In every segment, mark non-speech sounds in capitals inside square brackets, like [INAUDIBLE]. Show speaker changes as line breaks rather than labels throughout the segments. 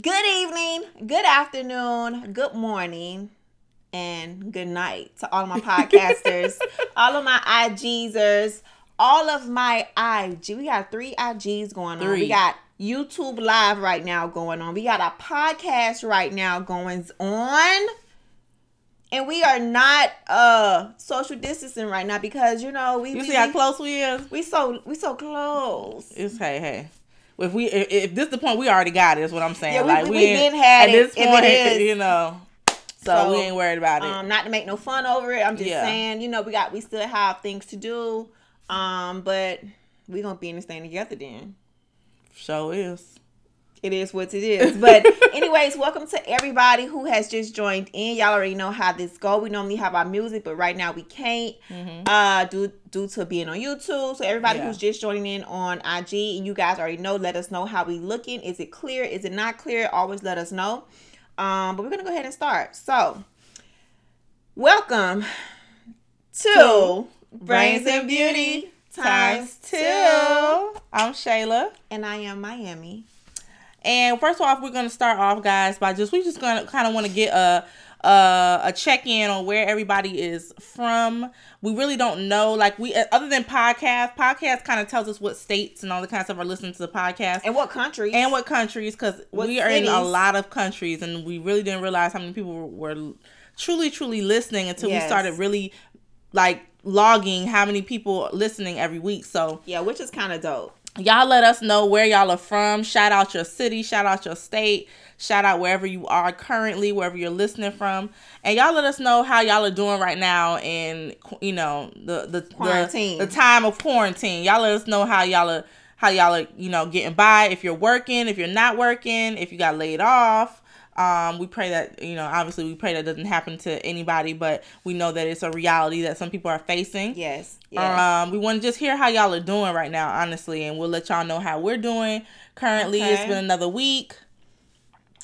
Good evening, good afternoon, good morning, and good night to all of my podcasters, [LAUGHS] all of my IGsers, all of my IG. We got three IGs going on. We got YouTube Live right now going on. We got a podcast right now going on. And we are not uh social distancing right now because you know we
You
we,
see how close we is?
we so we so close.
It's hey hey. If we if, if this the point we already got it, is what I'm saying.
Yeah, we-
like
we-
we,
we
ain't-
been had
at
it,
this point,
is. [LAUGHS]
you know. So,
So,
we ain't worried about it.
Um, not to make no fun over it. I'm just
Yeah.
saying, you know, we got we still have things to do. Um, but we gonna be in this thing together then.
Show is.
It is what it is. But [LAUGHS] anyways, welcome to everybody who has just joined in. Y'all already know how this go. We normally have our music, but right now we can't uh due due to being on YouTube. So everybody
Yeah.
who's just joining in on IG and you guys already know, let us know how we looking. Is it clear? Is it not clear? Always let us know. Um, but we're gonna go ahead and start. So welcome to
To
Brains and Beauty times two.
I'm Shayla.
And I am Miami.
And first off, we're gonna start off, guys, by just we just gonna kind of want to get a a, a check in on where everybody is from. We really don't know, like we uh, other than podcast, podcast kind of tells us what states and all the kind of stuff are listening to the podcast
And what country?
and what countries because we are in a lot of countries and we really didn't realize how many people were, were truly truly listening until we started really like logging how many people listening every week. So
yeah, which is kind of dope.
Y'all let us know where y'all are from. Shout out your city. Shout out your state. Shout out wherever you are currently wherever you're listening from. And y'all let us know how y'all are doing right now in you know the the
Quarantine.
the, the time of quarantine. Y'all let us know how y'all are how y'all are you know getting by. If you're working if you're not working if you got laid off um, we pray that you know obviously we pray that doesn't happen to anybody but we know that it's a reality that some people are facing
Yes. Yes.
um, we want to just hear how y'all are doing right now, honestly, and we'll let y'all know how we're doing. Currently, It's been another week.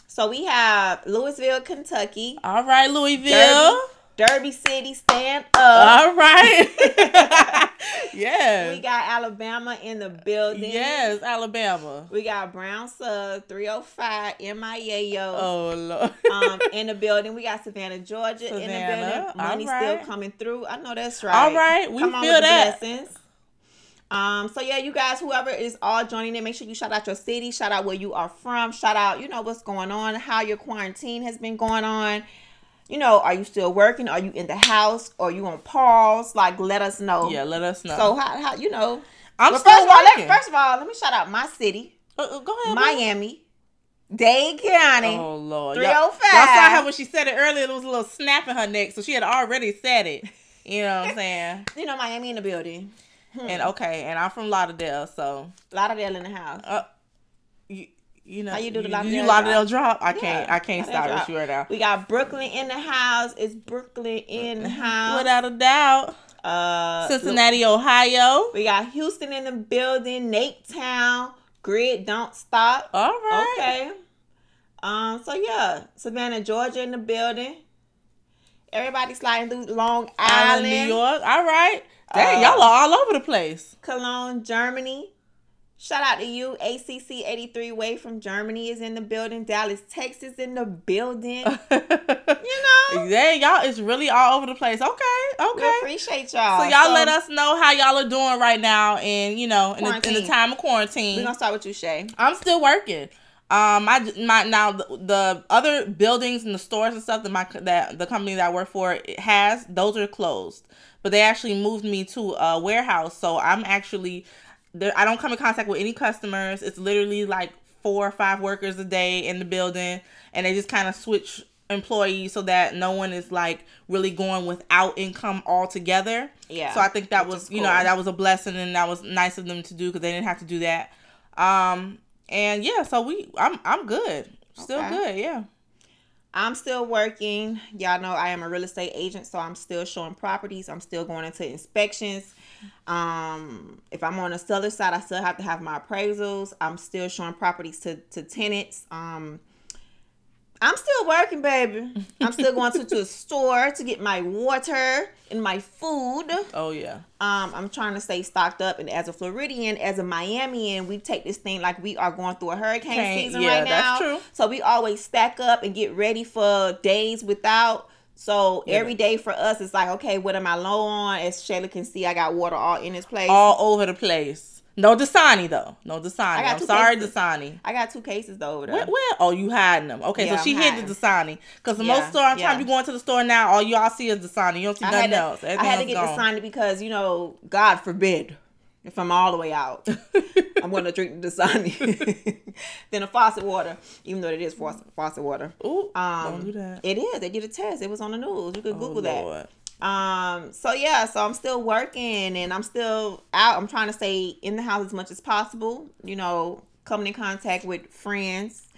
so we have Louisville, Kentucky,
All right, Louisville.
Derby, Derby City, stand up.
All right. [LAUGHS] [LAUGHS] Yes.
We got Alabama in the building.
Yes, Alabama.
We got Brown Sub 305 MIA yo.
Oh Lord.
Um, [LAUGHS] in the building, we got Savannah, Georgia in the building. Money
right.
still coming through. I know that's right.
All right, we
Come on
feel that.
blessings. Um, so yeah, you guys, whoever is all joining in, make sure you shout out your city, shout out where you are from, shout out, you know, what's going on, how your quarantine has been going on. You know, are you still working? Are you in the house? Or you on pause? Like, let us know.
Yeah, let us know.
So how, how you know?
I'm
Well,
still
first of all, let,
working.
first of all, let me shout out my city,
Uh, uh, go ahead.
Miami, Dade County.
Oh Lord.
305.
Y'all, y'all saw her when she said it earlier. There was a little snap in her neck, so she had already said it. You know what I'm saying? [LAUGHS]
You know, Miami in the building.
and okay, and I'm from Lauderdale, so
Lauderdale in the house.
uh, you, you know,
How you do the
you,
Lauderdale
you Lauderdale drop? I
Yeah,
can't, I can't
Lauderdale
stop
drop.
with you right now.
We got Brooklyn in the house. It's Brooklyn in the [LAUGHS] house.
Without a doubt,
Uh,
Cincinnati, Ohio.
We got Houston in the building. Nate Town. Grid don't stop.
All right.
Okay. Um. So yeah, Savannah, Georgia in the building. Everybody sliding through Long
Island,
Island,
New York. All right. Dang,
Uh,
y'all are all over the place.
Cologne, Germany. Shout out to you. ACC 83 Way from Germany is in the building. Dallas, Texas in the building. [LAUGHS] You know,
Dang, y'all is really all over the place. Okay,
we
okay.
appreciate y'all.
So y'all let us know how y'all are doing right now, and you know, in the, in the time of quarantine.
We're gonna start with you, Shay.
I'm still working. Um, I my now the, the other buildings and the stores and stuff that my that the company that I work for it has those are closed, but they actually moved me to a warehouse, so I'm actually there. I don't come in contact with any customers. It's literally like four or five workers a day in the building, and they just kind of switch employees so that no one is like really going without income altogether.
Yeah.
So I think that was you know that was a blessing and that was nice of them to do because they didn't have to do that. Um and yeah, so we I'm I'm good. Still
Okay.
good, yeah.
I'm still working. Y'all know I am a real estate agent, so I'm still showing properties. I'm still going into inspections. Um, if I'm on the seller side, I still have to have my appraisals. I'm still showing properties to, to tenants. Um, I'm still working, baby. I'm still going to, to a store to get my water and my food.
Oh yeah.
Um, I'm trying to stay stocked up, and as a Floridian, as a Miamian, we take this thing like we are going through a hurricane season
yeah,
right now.
that's true.
So we always stack up and get ready for days without. So
Yeah.
every day for us, it's like, okay, what am I low on? As Shayla can see, I got water all in this place.
All over the place. No Dasani though. No Dasani. I'm sorry,
cases.
Dasani.
I got two cases though over there.
Where, where? Oh, you hiding them. Okay,
Yeah,
so she hid the Dasani. Because the
Yeah,
most store,
yeah.
time you go into the store now, all y'all see is Dasani. You don't see
I
nothing
to,
else.
I had to get
gone.
Dasani because you know, God forbid, if I'm all the way out, [LAUGHS] I'm going to drink the Dasani [LAUGHS] than a faucet water, even though it is faucet, faucet water.
Ooh,
Um,
don't do that.
It is. They did a test. It was on the news. You could
Oh,
Google that. Um. So yeah. So I'm still working and I'm still out. I'm trying to stay in the house as much as possible. You know, coming in contact with friends,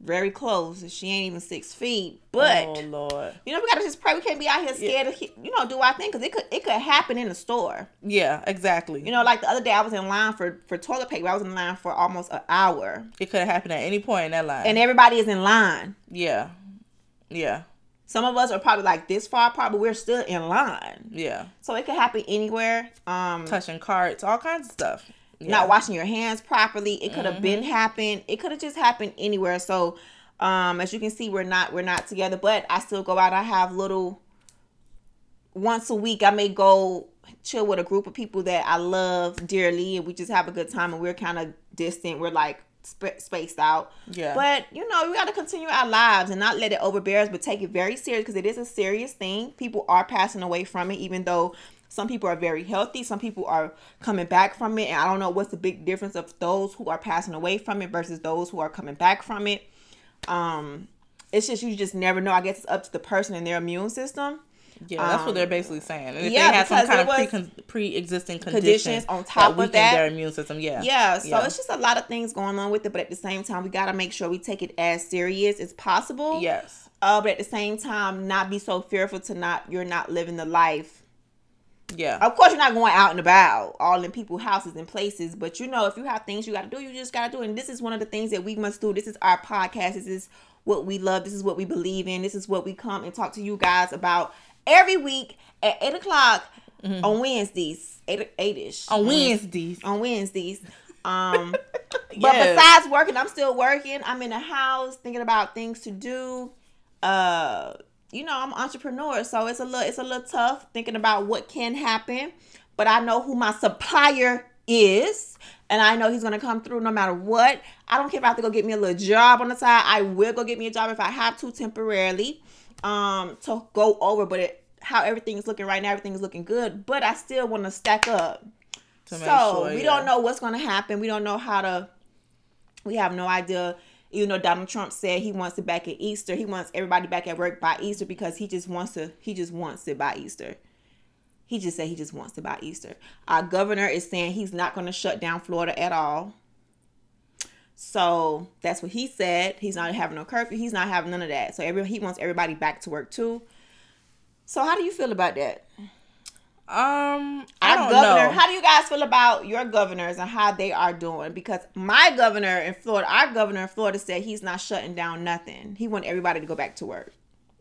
very close. She ain't even six feet, but.
oh Lord.
You know, we gotta just pray. We can't be out here scared of, you know, do our thing because it could it could happen in the store.
Yeah, exactly.
You know, like the other day, I was in line for for toilet paper. I was in line for almost an hour,
it could have happened at any point in that line.
and everybody is in line.
yeah, yeah,
Some of us are probably like this far apart, but we're still in line.
yeah.
So it could happen anywhere. Um,
Touching carts, all kinds of stuff. Yeah.
not washing your hands properly. It could have been
Mm-hmm.
happened. It could have just happened anywhere. So, um, as you can see, we're not we're not together, but I still go out. I have little once a week. I may go chill with a group of people that I love dearly, and we just have a good time. And we're kind of distant. We're like sp- spaced out.
Yeah.
But you know, we got to continue our lives and not let it overbear us, but take it very serious because it is a serious thing. People are passing away from it, even though some people are very healthy. Some people are coming back from it, and I don't know what's the big difference of those who are passing away from it versus those who are coming back from it. Um, it's just you just never know. I guess it's up to the person and their immune system.
Yeah, that's what
Um,
they're basically saying. And if
yeah,
they had some kind of
was
pre pre-existing
conditions
conditions
on top of that.
their immune system, yeah,
Yeah, so
Yeah.
it's just a lot of things going on with it, but at the same time, we got to make sure we take it as serious as possible.
yes,
Uh, but at the same time, not be so fearful to not you're not living the life.
yeah,
Of course, you're not going out and about, all in people's houses and places. But you know, if you have things you got to do, you just got to do. it. And this is one of the things that we must do. This is our podcast. This is what we love. This is what we believe in. This is what we come and talk to you guys about every week at eight o'clock on Wednesdays, eight eight ish
on Wednesdays.
on Wednesdays. Um, [LAUGHS] but besides working, I'm still working. I'm in the house thinking about things to do. Uh, you know, I'm an entrepreneur, so it's a little it's a little tough thinking about what can happen. But I know who my supplier is, and I know he's gonna come through no matter what. I don't care if I have to go get me a little job on the side. I will go get me a job if I have to temporarily, um, to go over. But it, how everything is looking right now, everything is looking good. But I still want to stack up
To
so
sure,
we
yeah.
don't know what's going to happen. We don't know how to. We have no idea. Even though Donald Trump said he wants it back at Easter, he wants everybody back at work by Easter because he just wants to. He just wants it by Easter. He just said he just wants it by Easter. Our governor is saying he's not going to shut down Florida at all. So that's what he said. He's not having no curfew. He's not having none of that. So every he wants everybody back to work too. So how do you feel about that?
Um, I don't
governor.
know.
How do you guys feel about your governors and how they are doing? Because my governor in Florida, our governor in Florida said he's not shutting down nothing. He want everybody to go back to work.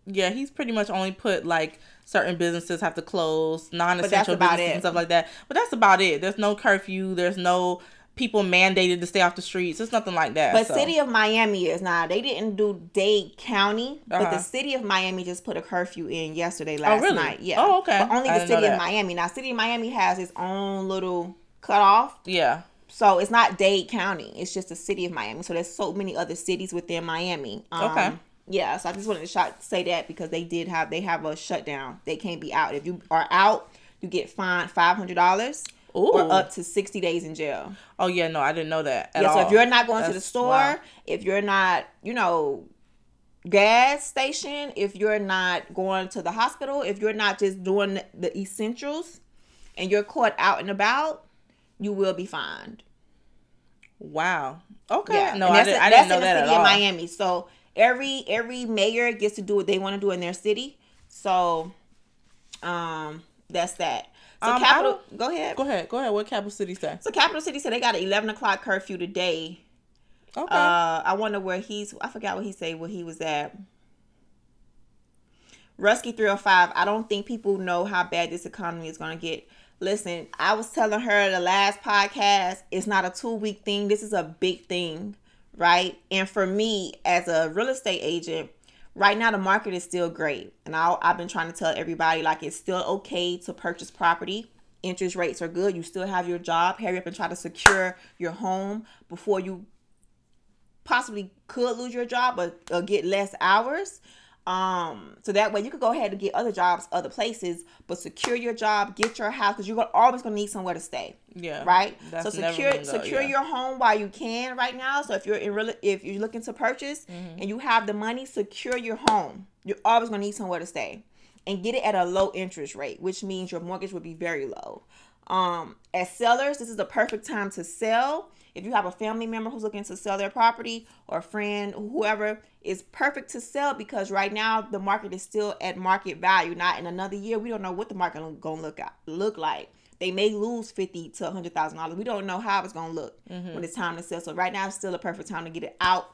yeah, he's pretty much only put like certain businesses have to close, non-essential businesses
it.
and stuff like that. But that's about it. There's no curfew. There's no people mandated to stay off the streets. It's nothing like that.
But
so.
city of Miami is now. They didn't do Dade County, but
Uh-huh.
the city of Miami just put a curfew in yesterday last
really?
night. Yeah.
Oh, okay.
But only the city of. Miami. Now, city of Miami has its own little cutoff.
yeah,
So it's not Dade County. It's just the city of Miami. So there's so many other cities within Miami. Um,
Okay.
Yeah. So I just wanted to shot, say that because they did have they have a shutdown. They can't be out. If you are out, you get fined five hundred dollars or up to sixty days in jail.
Oh yeah, no, I didn't know that. At
yeah. So
all.
if you're not going to the store,
wow.
if you're not, you know, gas station, if you're not going to the hospital, if you're not just doing the essentials and you're caught out and about, you will be fined.
Wow. Okay.
Yeah.
No, I
that's
didn't,
in-
I
that's
didn't know
in the
that
city
at all.
of Miami. So every every mayor gets to do what they want to do in their city. So um that's that. So
Um,
capital go ahead.
Go ahead. Go ahead. What capital city say?
So capital city said they got an eleven o'clock curfew today.
Okay.
Uh I wonder where he's I forgot what he said where he was at. Rusky 305, I don't think people know how bad this economy is going to get. Listen, I was telling her the last podcast, it's not a two week thing. This is a big thing, right? And for me, as a real estate agent, right now the market is still great. And I, I've been trying to tell everybody, like, it's still okay to purchase property. Interest rates are good. You still have your job. Hurry up and try to secure your home before you possibly could lose your job uh, get less hours um so that way you could go ahead and get other jobs other places but secure your job get your house because you're gonna, always going to need somewhere to stay
yeah.
right so secure
go,
secure
yeah.
your home while you can right now so if you're in real if you're looking to purchase
Mm-hmm.
and you have the money secure your home you're always going to need somewhere to stay and get it at a low interest rate which means your mortgage would be very low um as sellers this is the perfect time to sell if you have a family member who's looking to sell their property or a friend whoever is perfect to sell because right now the market is still at market value not in another year we don't know what the market gonna look at, look like they may lose fifty to hundred thousand dollars. We don't know how it's gonna look when it's time to sell. So right now it's still a perfect time to get it out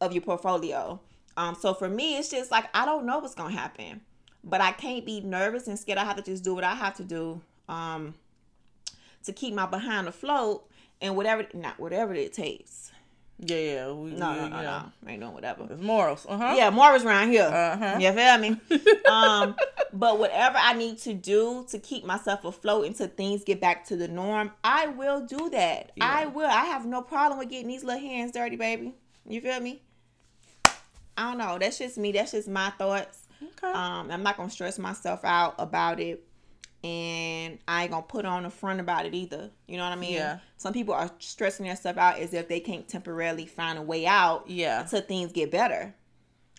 of your portfolio. Um, so for me, it's just like I don't know what's gonna happen, but I can't be nervous and scared. I have to just do what I have to do um, to keep my behind afloat and whatever not whatever it takes.
Yeah, yeah. We,
No,
we,
no, no,
know,
no. Ain't doing whatever.
It's morals. Uh huh.
Yeah, Morris around here.
Uh-huh.
You feel me? [LAUGHS] um, but whatever I need to do to keep myself afloat until things get back to the norm, I will do that. I will. I have no problem with getting these little hands dirty, baby. You feel me? I don't know. That's just me. That's just my thoughts.
Okay.
Um, I'm not gonna stress myself out about it, and I ain't gonna put on a front about it either. You know what I mean?
Yeah.
Some people are stressing their stuff out as if they can't temporarily find a way out
yeah.
until things get better,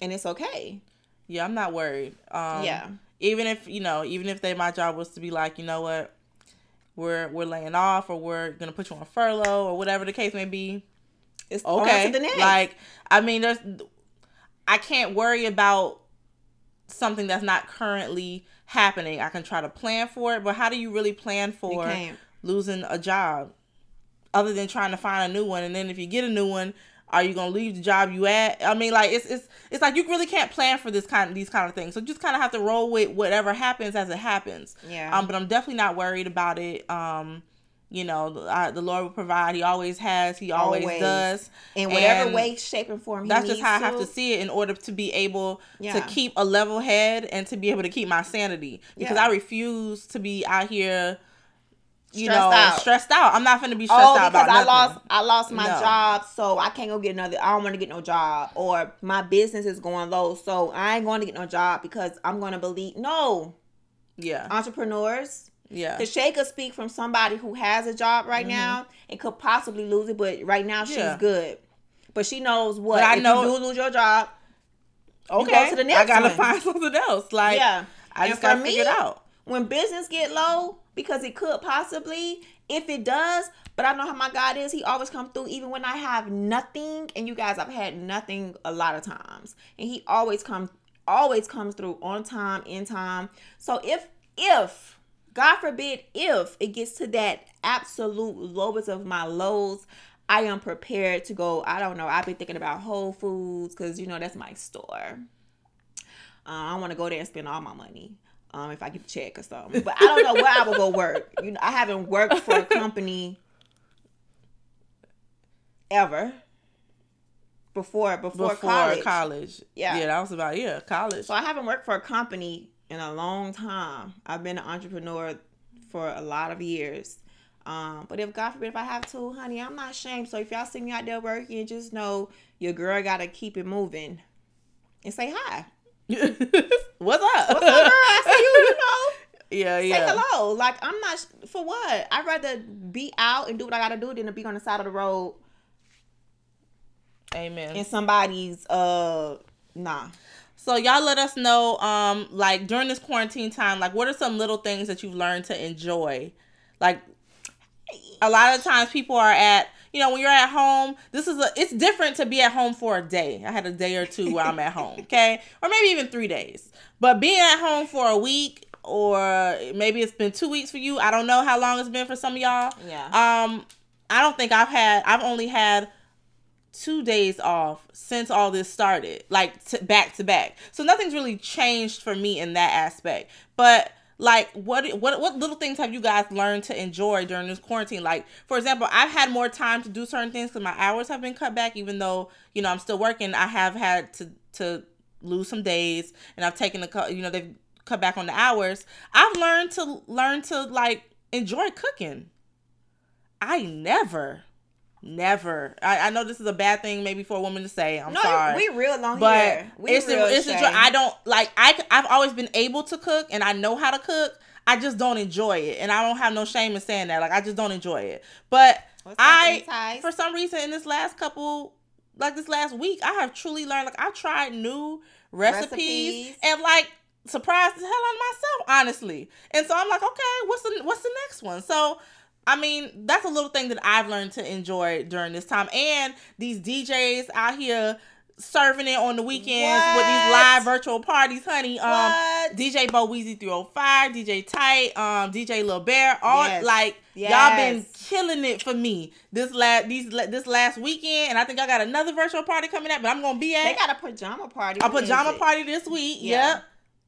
and it's okay.
Yeah, I'm not worried. Um,
Yeah.
Even if you know, even if they my job was to be like, you know what, we're we're laying off or we're gonna put you on furlough or whatever the case may be.
It's
Okay.
to the next.
Like, I mean, there's, I can't worry about something that's not currently happening. I can try to plan for it, but how do you really plan for losing a job other than trying to find a new one? And then if you get a new one, are you gonna leave the job you at? I mean, like it's it's it's like you really can't plan for this kind of these kind of things. So just kind of have to roll with whatever happens as it happens.
Yeah.
Um, but I'm definitely not worried about it. Um, you know, I, the Lord will provide. He always has. He always,
Always.
does.
in whatever
And
way, shape, and form.
That's just how I have to see it in order to be able
Yeah.
to keep a level head and to be able to keep my sanity. Because
Yeah.
I refuse to be out here, you
Stressed
know,
out.
stressed out. I'm not going to be oh, stressed
Oh,
out
because I lost, I lost my
No.
job, so I can't go get another. I don't want to get no job, or my business is going low, so I ain't going to get no job because I'm going to believe. No,
Yeah,
entrepreneurs.
Yeah,
Because Shay could speak from somebody who has a job right now and could possibly lose it, but right now she's
Mm-hmm. Yeah.
good. But she knows what.
But I
if
know-
you do lose your job,
okay.
to the next I
gotta
one.
find [LAUGHS] something else. Like,
yeah.
I
And
just gotta
me,
figure it out.
when business get low because it could possibly if it does but i know how my god is he always come through even when i have nothing and you guys i've had nothing a lot of times and he always come, always comes through on time in time so if if god forbid if it gets to that absolute lowest of my lows i am prepared to go i don't know i've been thinking about whole foods because you know that's my store uh, I want to go there and spend all my money. Um, if I get a check or something, but I don't know where I will go work. [LAUGHS] You know, I haven't worked for a company ever before before,
Before
college.
college.
Yeah.
yeah, that was about yeah, college.
So I haven't worked for a company in a long time. I've been an entrepreneur for a lot of years. Um, but if God forbid if I have to, honey, I'm not ashamed. So if y'all see me out there working, just know your girl gotta keep it moving and say hi. [LAUGHS]
What's up?
What's up, girl? I see you. You know.
yeah, [LAUGHS] yeah.
say hello. Like I'm not for what. I'd rather be out and do what I gotta do than to be on the side of the road
Amen.
in somebody's uh Nah.
So y'all let us know, um, like during this quarantine time, like what are some little things that you've learned to enjoy? Like a lot of times people are at you know when you're at home this is a it's different to be at home for a day i had a day or two where i'm at home [LAUGHS] okay or maybe even three days but being at home for a week or maybe it's been two weeks for you i don't know how long it's been for some of y'all
Yeah.
um i don't think i've had i've only had two days off since all this started like to back to back. So nothing's really changed for me in that aspect. But like what what what little things have you guys learned to enjoy during this quarantine? Like for example i've had more time to do certain things because my hours have been cut back even though you know i'm still working. I have had to to lose some days and i've taken a you know they've cut back on the hours. I've learned to learn to like enjoy cooking. I never never I, I know this is a bad thing maybe for a woman to say i'm
no,
sorry
we real long
but
here. We
it's
real
it's
Shay.
enjoy- I don't like I I've always been able to cook and I know how to cook. I just don't enjoy it, and I don't have no shame in saying that. Like I just don't enjoy it. But
What's
I, for some reason, in this last couple, like this last week, I have truly learned. Like I tried new recipes,
Recipes.
and like surprised the hell out of myself, honestly. And so I'm like, okay, what's the what's the next one? So. I mean, that's a little thing that I've learned to enjoy during this time. And these DJs out here serving it on the weekends with these live virtual parties, honey. Um,
What?
DJ Bo Weezy 305, DJ Tight, um, DJ Lil Bear, all
Yes.
like y'all been killing it for me this last these this last weekend, and I think I got another virtual party coming up, but I'm gonna be at.
They got a pajama party.
a pajama party this week.
Yeah.
Yep,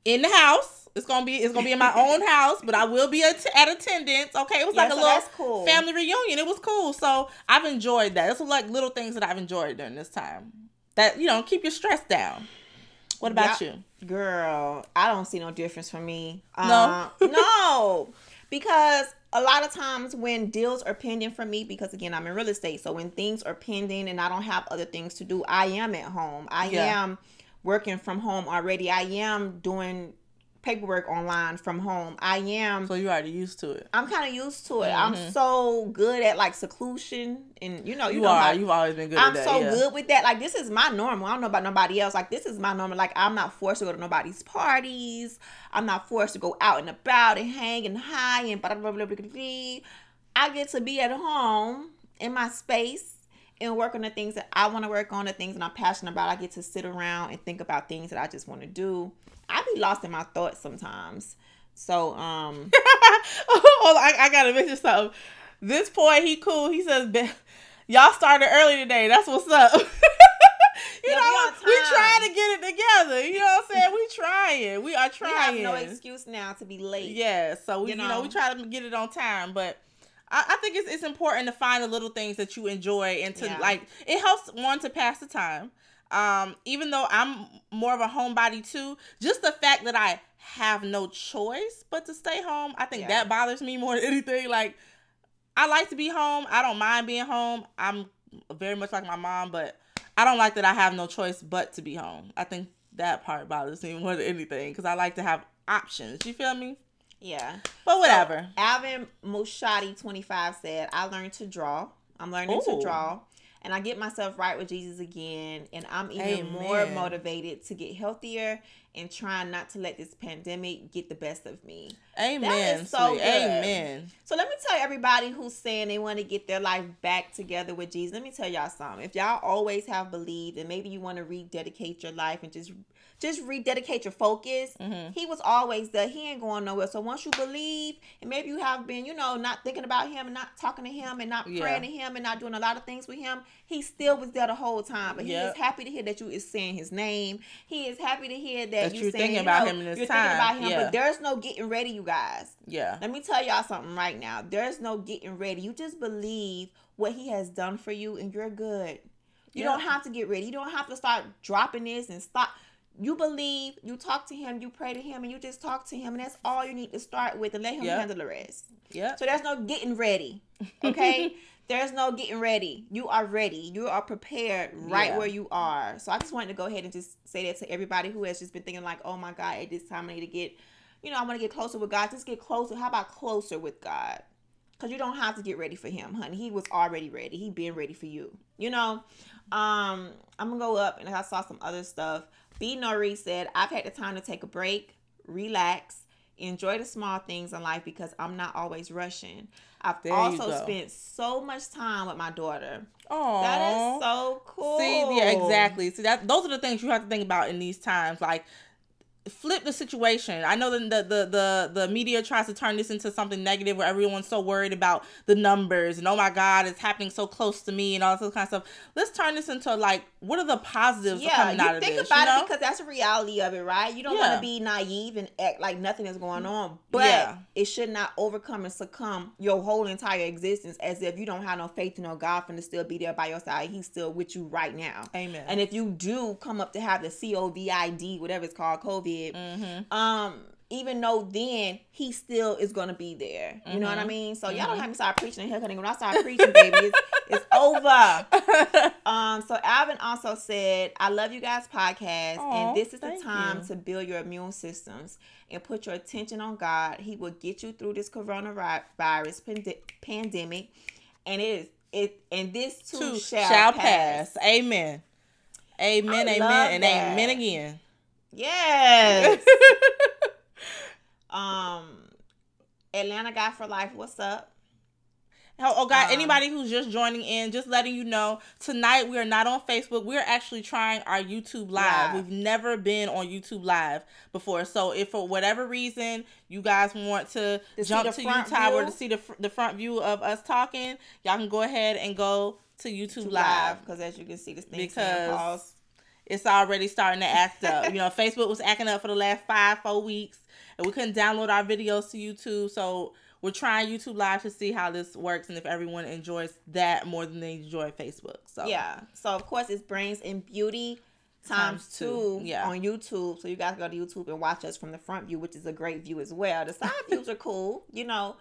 in the house. It's gonna be it's gonna be in my own house, but I will be at, at attendance. Okay, it was
Yeah,
like a
so
little
that's cool.
family reunion. It was cool, so I've enjoyed that. It's like little things that I've enjoyed during this time. That you know keep your stress down. What about
Yeah.
you?
Girl, I don't see no difference for me.
No?
Uh, [LAUGHS] no, because a lot of times when deals are pending for me, because again, I'm in real estate, so when things are pending and I don't have other things to do, I am at home. I
Yeah.
am working from home already. I am doing paperwork online from home. I am
So you're already used to it.
I'm kind of used to it. I'm mm-hmm. so good at like seclusion, and you know, you,
You
know
are.
how-
You've always been good
I'm
at that.
so
yeah.
good with that. Like this is my normal. I don't know about nobody else. Like this is my normal. Like I'm not forced to go to nobody's parties. I'm not forced to go out and about and hang and high and blah blah blah blah. blah, blah. I get to be at home in my space and work on the things that I want to work on, the things that I'm passionate about. I get to sit around and think about things that I just want to do. I be lost in my thoughts sometimes. So um [LAUGHS]
oh, I, I gotta mention something. This boy, he cool. He says, "Y'all started early today. That's what's up." [LAUGHS] you
Yeah,
know, we
time.
trying to get it together. You know what I'm saying? We trying. We are trying.
we have no excuse now to be late.
Yeah, so we,
You
you know,
know?
we try to get it on time, but I, I think it's it's important to find the little things that you enjoy and to
Yeah.
like. It helps one to pass the time. Um, even though I'm more of a homebody too, just the fact that I have no choice but to stay home, I think
Yeah.
that bothers me more than anything. Like, I like to be home. I don't mind being home. I'm very much like my mom, but I don't like that I have no choice but to be home. I think that part bothers me more than anything because I like to have options. You feel me?
Yeah.
But whatever.
Alvin Mushadi 25 said, I learned to draw. I'm learning
Ooh.
to draw. And I get myself right with Jesus again. And I'm even more motivated to get healthier and trying not to let this pandemic get the best of me.
Amen.
is so
sweet.
good.
Amen.
So let me tell everybody who's saying they want to get their life back together with Jesus. Let me tell y'all something. If y'all always have believed and maybe you want to rededicate your life and just just rededicate your focus,
Mhm.
he was always there. He ain't going nowhere. So once you believe and maybe you have been, you know, not thinking about him and not talking to him and not
Yeah.
praying to him and not doing a lot of things with him, he still was there the whole time. But he is happy to hear that you is saying his name. He is happy to hear that,
That
you
you're
saying,
thinking
you
about
know,
him in this
you're
time.
thinking about him.
Yeah.
But there's no getting ready, you guys.
Yeah.
Let me tell y'all something right now. There's no getting ready. You just believe what he has done for you and you're good. You
Yeah.
don't have to get ready. You don't have to start dropping this and stop. You believe, you talk to him, you pray to him, and you just talk to him, and that's all you need to start with and let him
Yep.
handle the rest.
Yeah.
So there's no getting ready. Okay? [LAUGHS] there's no getting ready. You are ready. You are prepared right
Yeah.
where you are. So I just wanted to go ahead and just say that to everybody who has just been thinking like, oh my God, at this time I need to get, you know, I want to get closer with God. Just get closer. How about closer with God? Because you don't have to get ready for him, honey. He was already ready. He been ready for you. You know? Um, I'm gonna go up and I saw some other stuff. B. Nori said, I've had the time to take a break, relax, enjoy the small things in life because I'm not always rushing. I've
There
also spent so much time with my daughter.
Oh,
That is so cool.
See, yeah, exactly. See that those are the things you have to think about in these times. Like flip the situation. I know that the, the the the media tries to turn this into something negative where everyone's so worried about the numbers and oh my god, it's happening so close to me and all this kind of stuff. Let's turn this into like what are the positives
Yeah,
coming out of
think
this?
about
you know?
it because that's the reality of it, right? You don't
Yeah.
want to be naive and act like nothing is going mm, on, but
Yeah.
it should not overcome and succumb your whole entire existence as if you don't have no faith in no God for to still be there by your side. He's still with you right now.
Amen.
And if you do come up to have the COVID, whatever it's called, COVID,
Mm-hmm.
um, even though then he still is gonna be there. You know what I
Mm-hmm.
mean? So y'all don't have me start preaching in here because when I start preaching, baby, it's, it's [LAUGHS] over. [LAUGHS] Um, so Alvin also said, I love you guys podcast,
Aw,
and this is the time
you.
to build your immune systems and put your attention on God. He will get you through this coronavirus pande- pandemic, and it is it and this too,
Too
shall, pass.
Amen. Amen.
I
amen. And
that.
amen again.
Yes. [LAUGHS] um, Atlanta guy for life. What's up?
Oh, oh God,
Um,
anybody who's just joining in, just letting you know, tonight we are not on Facebook. We're actually trying our YouTube live. We've never been on YouTube live before. So if for whatever reason you guys want to,
To
jump to YouTube or to see the, the front view of us talking, y'all can go ahead and go to YouTube
To
live.
because as you can see, this thing
Because It's already starting to act up. You know, Facebook was acting up for the last five, four weeks, and we couldn't download our videos to YouTube. So we're trying YouTube Live to see how this works and if everyone enjoys that more than they enjoy Facebook. So
Yeah. So of course it's brains and beauty times, two,
yeah.
on YouTube. So you guys go to YouTube and watch us from the front view, which is a great view as well. The side [LAUGHS] views are cool, you know.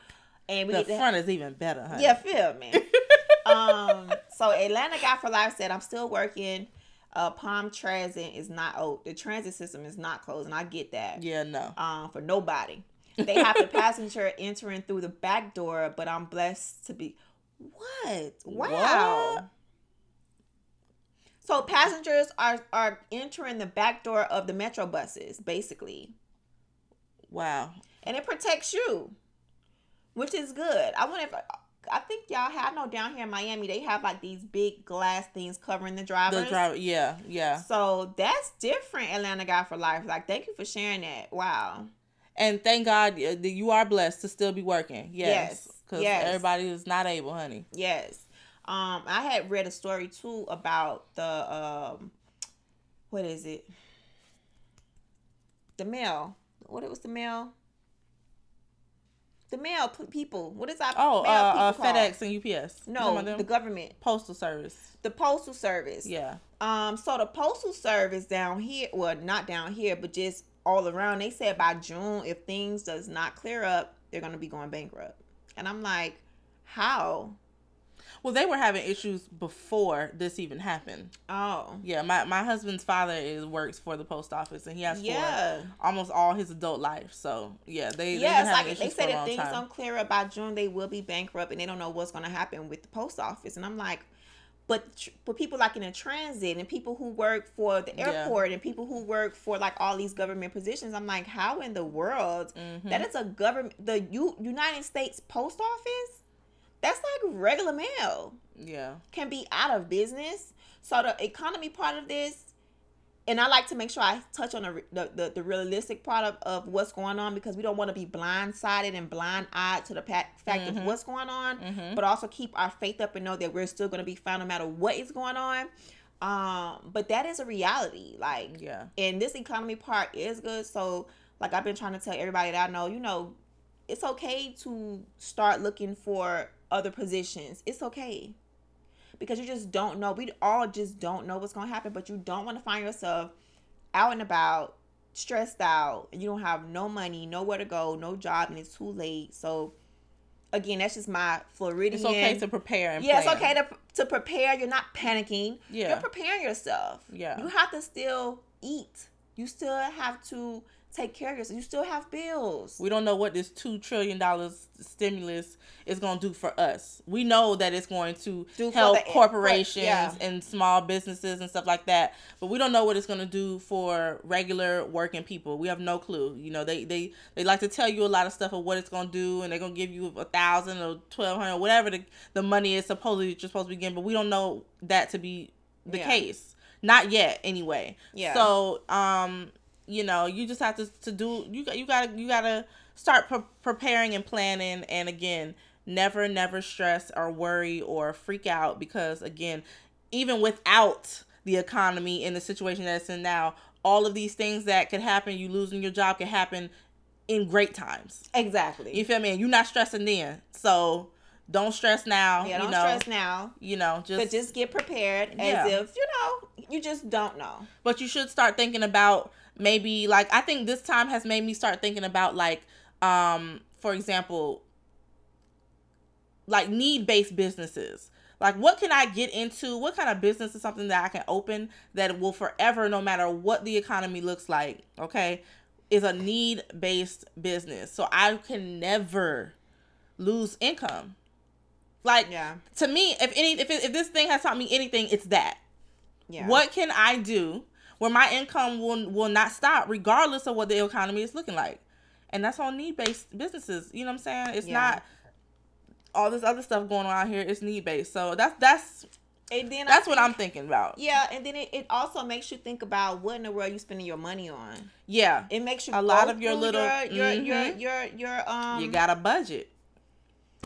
And we
the front is even better, honey.
Yeah, feel me. [LAUGHS] um, so Atlanta Guy for Life said, I'm still working. Uh, Palm Transit is not oh the transit system is not closed, and I get that.
Yeah, no.
Um, for nobody. They have the [LAUGHS] passenger entering through the back door, but I'm blessed to be what? Wow.
What?
So passengers are are entering the back door of the metro buses, basically.
Wow.
and it protects you, which is good. I wonder if I think y'all have. I know down here in Miami they have like these big glass things covering the drivers.
The driver, yeah, yeah.
So that's different, Atlanta guy for life. Like, thank you for sharing that. Wow.
And thank God that you are blessed to still be working. Yes.
Yes,
Because
yes.
everybody is not able, honey.
Yes. Um, I had read a story too about the um, what is it? The mail. What it was the mail? The mail p- people. What is that?
Oh,
mail
uh, uh,
people called?
FedEx and UPS.
No, the government,
postal service.
the postal service.
Yeah.
Um, so the postal service down here, well, not down here, but just all around, they said by June, if things does not clear up, they're gonna be going bankrupt. And I'm like, how?
Well, they were having issues before this even happened.
Oh,
Yeah, my, my husband's father is works for the post office, and he has
yeah.
for almost all his adult life. So yeah, they
Yeah, it's like they said if things
time.
don't clear up by June, they will be bankrupt, and they don't know what's gonna happen with the post office. And I'm like, but tr- but people like in the transit and people who work for the
Yeah.
airport and people who work for like all these government positions, I'm like, how in the world
Mhm.
that is a government the U- United States Post Office? That's like regular mail
yeah,
can be out of business. So the economy part of this, and I like to make sure I touch on the the, the, the realistic part of, of what's going on because we don't want to be blindsided and blind eyed to the fact of
Mhm.
what's going on,
Mhm.
but also keep our faith up and know that we're still going to be fine no matter what is going on. Um, but that is a reality. Like,
yeah,
and this economy part is good. So, like I've been trying to tell everybody that I know, you know, it's okay to start looking for other positions. It's okay. Because you just don't know. We all just don't know what's going to happen, but you don't want to find yourself out and about, stressed out, and you don't have no money, nowhere to go, no job, and it's too late. So, again, that's just my Floridian.
it's okay to prepare and
Yeah, it's okay to, to prepare. You're not panicking.
Yeah.
You're preparing yourself.
Yeah.
You have to still eat. You still have to take care of yourself. You still have bills.
We don't know what this two trillion dollars stimulus is going to do for us. We know that it's going to
Do
help
the-
corporations
yeah.
and small businesses and stuff like that, but we don't know what it's going to do for regular working people. We have no clue. You know, they they they like to tell you a lot of stuff of what it's going to do, and they're going to give you a thousand or twelve hundred, whatever the the money is supposedly you're supposed to be getting, but we don't know that to be the
Yeah.
case. Not yet, anyway.
Yeah.
So, um, you know, you just have to to do you got you got to you got to start pre- preparing and planning and again, never never stress or worry or freak out because again, even without the economy in the situation that it's in now, all of these things that could happen, you losing your job could happen in great times.
Exactly.
You feel me? And you're not stressing then. So, don't stress now,
yeah, don't
you know.
stress now.
You know, just
But just get prepared
Yeah.
as if, you know, you just don't know.
but you should start thinking about maybe like I think this time has made me start thinking about like um for example like need based businesses. Like what can I get into? What kind of business is something that I can open that will forever no matter what the economy looks like, okay? Is a need based business. So I can never lose income. Like
Yeah.
to me, if any if it, if this thing has taught me anything, it's that.
Yeah.
What can I do where my income will will not stop regardless of what the economy is looking like? And that's on need based businesses. You know what I'm saying? It's
Yeah.
not all this other stuff going on out here. It's need based. So that's that's
And then
that's what I'm thinking about.
Yeah, and then it, it also makes you think about what in the world you spending your money on.
Yeah.
It makes you
A lot of your little-
your your, your
Mhm.
your your um
You got a budget.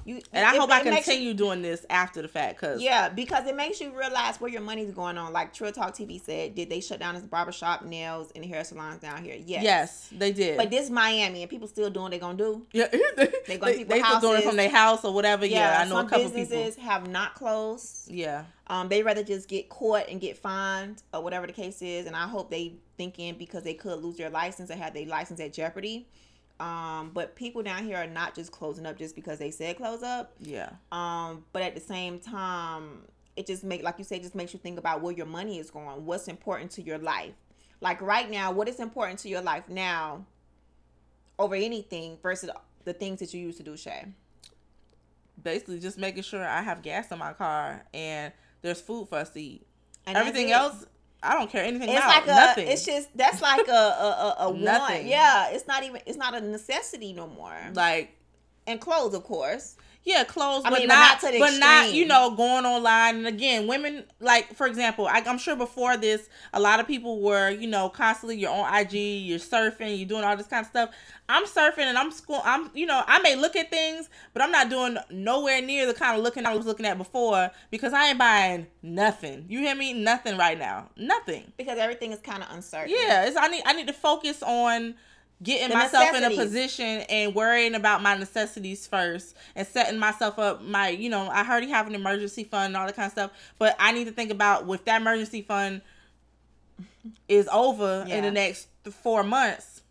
You
And I
it-
hope I
it you-
continue doing this after the fact cuz
Yeah, because it makes you realize where your money's going on. Like Trill Talk TV said, did they shut down this barbershop, nails, and hair salons down here? Yes.
yes. they did.
But this Miami and people still doing what they gonna do.
yeah, [LAUGHS] they,
They gonna
they, they still doing it from their house or whatever. Yeah, I know
some
a couple
businesses
people.
have not closed.
Yeah.
Um, they rather just get caught and get fined or whatever the case is. And I hope they thinking because they could lose their license and have their license at jeopardy. Um, but people down here are not just closing up just because they said close up.
Yeah.
Um, but at the same time, it just make like you say, just makes you think about where your money is going. What's important to your life? Like right now, what is important to your life now over anything versus the things that you used to do, Shay?
Basically just making sure I have gas in my car and there's food for us to eat.
And
Everything else, I don't care anything
It's
about.
like a.
Nothing.
It's just that's like a a, a, a [LAUGHS] want. Yeah, it's not even. It's not a necessity no more.
like
and clothes, of course.
Yeah, clothes,
I
but
mean, but
not,
not to the
but not you know going online. And again, women like for example, I, I'm sure before this, a lot of people were you know constantly you're on IG, you're surfing, you're doing all this kind of stuff. I'm surfing and I'm school. I'm you know I may look at things, but I'm not doing nowhere near the kind of looking I was looking at before because I ain't buying nothing. You hear me? Nothing right now. Nothing.
Because everything is kind of uncertain.
Yeah, it's I need I need to focus on getting
The
myself in a position and worrying about my necessities first and setting myself up my you know, I already have an emergency fund and all that kind of stuff, but I need to think about with that emergency fund is over in the next 4 months.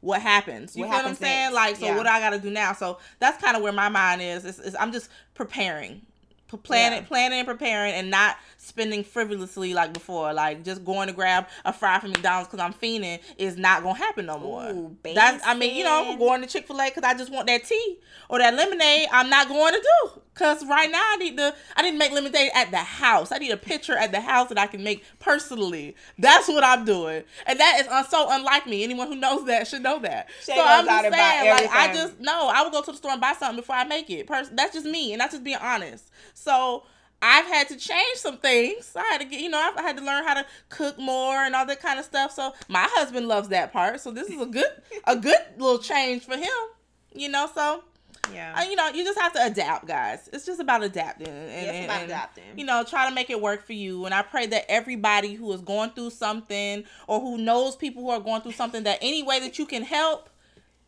What happens? You
What
know what I'm saying?
next?
Like, so
Yeah.
what I got to do now? So that's kind of where my mind is. Is, is I'm just preparing, planning,
Yeah.
planning and preparing, and not spending frivolously like before. Like just going to grab a fry from McDonald's because I'm fiending is not gonna happen no more.
Ooh,
That's I mean, you know, going to Chick Fil A because I just want that tea or that lemonade. I'm not going to do because right now I need to. I need to make lemonade at the house. I need a pitcher at the house that I can make personally. That's what I'm doing, and that is so unlike me. Anyone who knows that should know that. So I'm just saying, like I just no, I would go to the store and buy something before I make it. Pers- that's just me, and that's just being honest. So I've had to change some things. I had to get, you know, I've I had to learn how to cook more and all that kind of stuff. So my husband loves that part. So this is a good, [LAUGHS] a good little change for him. You know, so
Yeah.
uh, you know, you just have to adapt, guys. It's just about adapting. And,
Yeah, it's about
and,
adapting.
You know, try to make it work for you. And I pray that everybody who is going through something or who knows people who are going through something, that any way that you can help,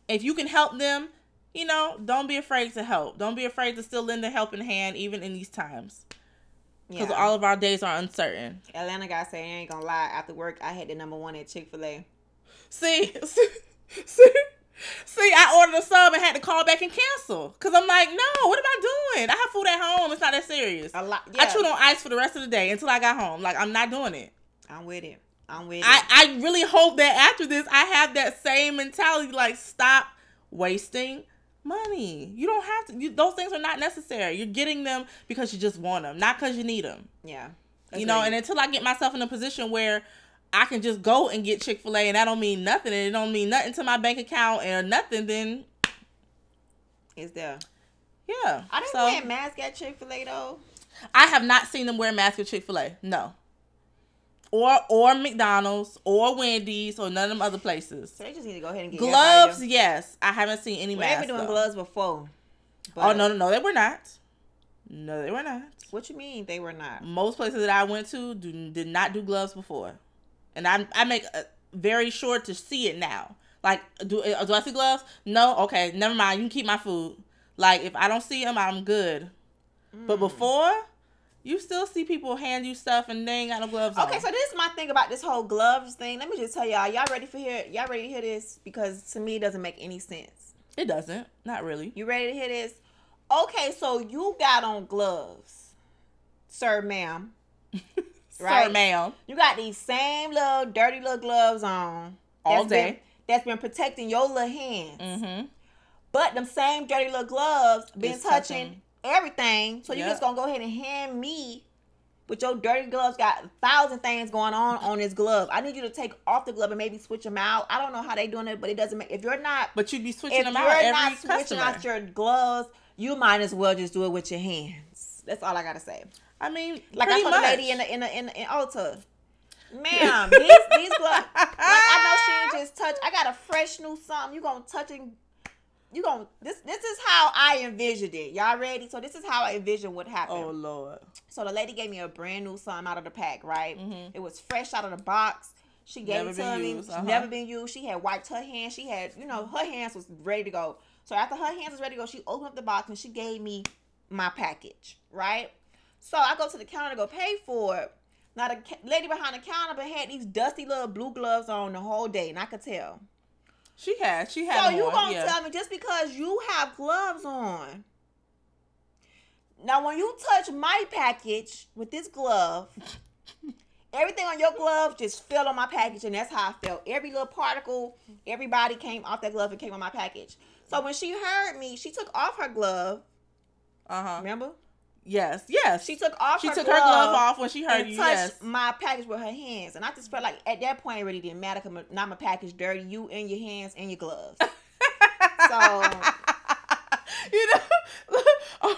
if you can help them, you know, don't be afraid to help. Don't be afraid to still lend a helping hand, even in these times, because
yeah.
all of our days are uncertain.
Atlanta guy say, I ain't gonna lie. After work, I had the number one at Chick Fil A. [LAUGHS]
See, see, see, I ordered a sub and had to call back and cancel because I'm like, no, what am I doing? I have food at home. It's not that serious.
A lot.
I chewed on ice for the rest of the day until I got home. Like I'm not doing it.
I'm with it. I'm with
I,
it.
I really hope that after this I have that same mentality. Like, stop wasting money. You don't have to. You, those things are not necessary. You're getting them because you just want them, not because you need them.
Yeah.
You know. And until I get myself in a position where I can just go and get Chick Fil A, and that don't mean nothing, and it don't mean nothing to my bank account or nothing, then
it's there.
yeah.
I didn't
So,
wear a mask at Chick Fil A though.
I have not seen them wear masks at Chick Fil A. No. Or or McDonald's or Wendy's or none of them other places.
So they just need to go ahead and get
Gloves, yes. I haven't seen any
a- Well, they've been doing
though.
gloves before.
Oh no, no, no, they were not. No, they were not.
What you mean they were not?
Most places that I went to do, did not do gloves before, and I I make uh very sure to see it now. Like, do uh, do I see gloves? No. Okay, never mind. You can keep my food. Like, if I don't see them, I'm good.
Mm.
But before, you still see people hand you stuff and they ain't got no gloves on.
Okay, so this is my thing about this whole gloves thing. Let me just tell y'all, y'all ready for here? Y'all ready to hear this? Because to me, it doesn't make any sense.
it doesn't. Not really.
You ready to hear this? Okay, so you got on gloves, sir, ma'am. [LAUGHS]
Sir,
Right.
ma'am.
You got these same little dirty little gloves on
All day.
Been, that's been protecting your little hands.
Mm-hmm.
But them same dirty little gloves been touching,
touching.
Everything. So you
Yep.
just gonna go ahead and hand me with your dirty gloves got a thousand things going on on this glove. I need you to take off the glove and maybe switch them out. I don't know how they doing it, but it doesn't make if you're not
But you'd be switching them out. if you're
not switching
customer.
out your gloves, you might as well just do it with your hands. That's all I gotta say.
I mean,
Like I told the lady in the in the in, the, in Ulta. [LAUGHS] Ma'am, these these gloves like I know she just touch. I got a fresh new something. You gonna touch it. You gonna this this is how I envisioned it. Y'all ready? So this is how I envisioned what happened.
Oh Lord.
So the lady gave me a brand new something out of the pack, right?
Mhm.
It was fresh out of the box. She gave
Never
it to me.
used, uh-huh.
Never been used. She had wiped her hands. She had, you know, her hands was ready to go. So after her hands was ready to go, she opened up the box and she gave me my package, right? So I go to the counter to go pay for it. Now the lady behind the counter but had these dusty little blue gloves on the whole day, and I could tell.
She had. She had.
So you
on,
gonna
yeah.
tell me just because you have gloves on? Now, when you touch my package with this glove, everything on your glove just fell on my package, and that's how I felt. Every little particle, everybody came off that glove and came on my package. So when she heard me, she took off her glove.
Uh huh.
Remember?
Yes. Yes.
She took off.
She
her
took
glove
her glove off when she heard you.
touched
Yes.
my package with her hands, and I just felt like at that point it really didn't matter because not my package dirty. You and your hands and your gloves. [LAUGHS] So
you know. [LAUGHS]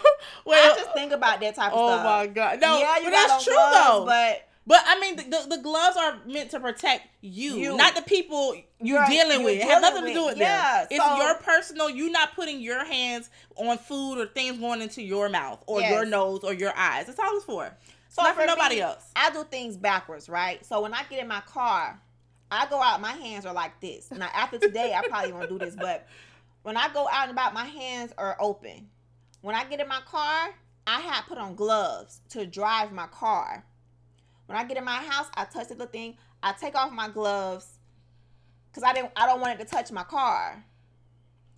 well,
I just think about that type of
oh
stuff.
Oh my god. No,
yeah, you
but
got
that's true
gloves,
though.
But
But I mean, the, the, the gloves are meant to protect you,
You.
not the people you're
Right,
dealing
you're
with. It has
dealing
nothing to do
with.
with
Yeah,
them. It's
so-
your personal. You're not putting your hands on food or things going into your mouth or
Yes.
your nose or your eyes. That's all it's for.
so
not for
me,
nobody else.
I do things backwards, right? So when I get in my car, I go out. My hands are like this. Now after today, I probably won't do this, but when I go out and about, my hands are open. When I get in my car, I have put on gloves to drive my car. When I get in my house, I touch the thing. I take off my gloves because I didn't. I don't want it to touch my car.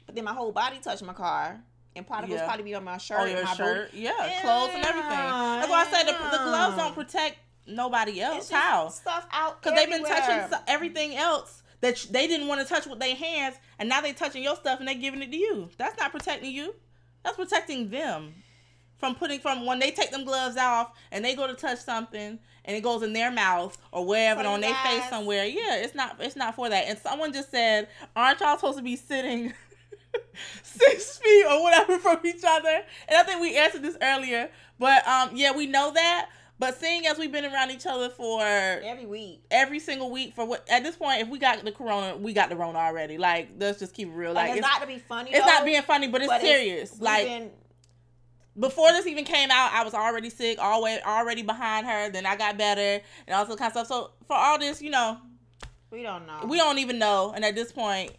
But then my whole body touched my car, and part particles
Yeah.
probably be on my shirt.
Oh,
and my
shirt,
boot.
yeah, clothes and everything. That's why I said the, the gloves don't protect nobody else. How?
stuff out
Because they've been touching everything else that they didn't want to touch with their hands, and now they're touching your stuff and they're giving it to you. That's not protecting you. That's protecting them from putting from when they take them gloves off and they go to touch something and it goes in their mouth or wherever on their face somewhere. Yeah, it's not it's not for that. And someone just said, "Aren't y'all supposed to be sitting?" [LAUGHS] six feet or whatever [LAUGHS] from each other and i think we answered this earlier but um yeah we know that but seeing as we've been around each other for
every week.
every single week for what at this point if we got the corona we got the corona already like let's just keep it real
Like
like
it's,
it's,
not to be funny.
it's
though,
not being funny but it's
but
serious
we've
like before this even came out i was already sick always already behind her then i got better and all this kind of stuff so for all this you know
we don't know.
we don't even know and at this point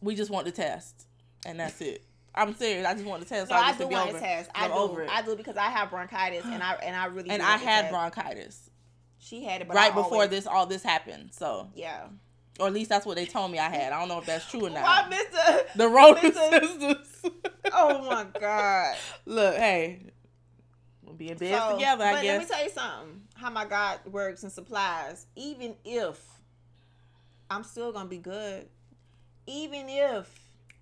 we just want the test and that's it i'm serious i just want the test
No,
so
I
just
do
to
want
over.
to test.
I'm
I do.
over it
I do because I have bronchitis and I and I really
and i had
test.
bronchitis
She had it,
right
I
before
always-
this all this happened so
Yeah.
Or at least that's what they told me i had i don't know if that's true or not
Why, Mister?
The Rhoda sisters.
Oh my God.
Look, hey, we'll be in bed together. I
but
guess.
let me tell you something. How my God works and supplies. Even if I'm still gonna be good, even if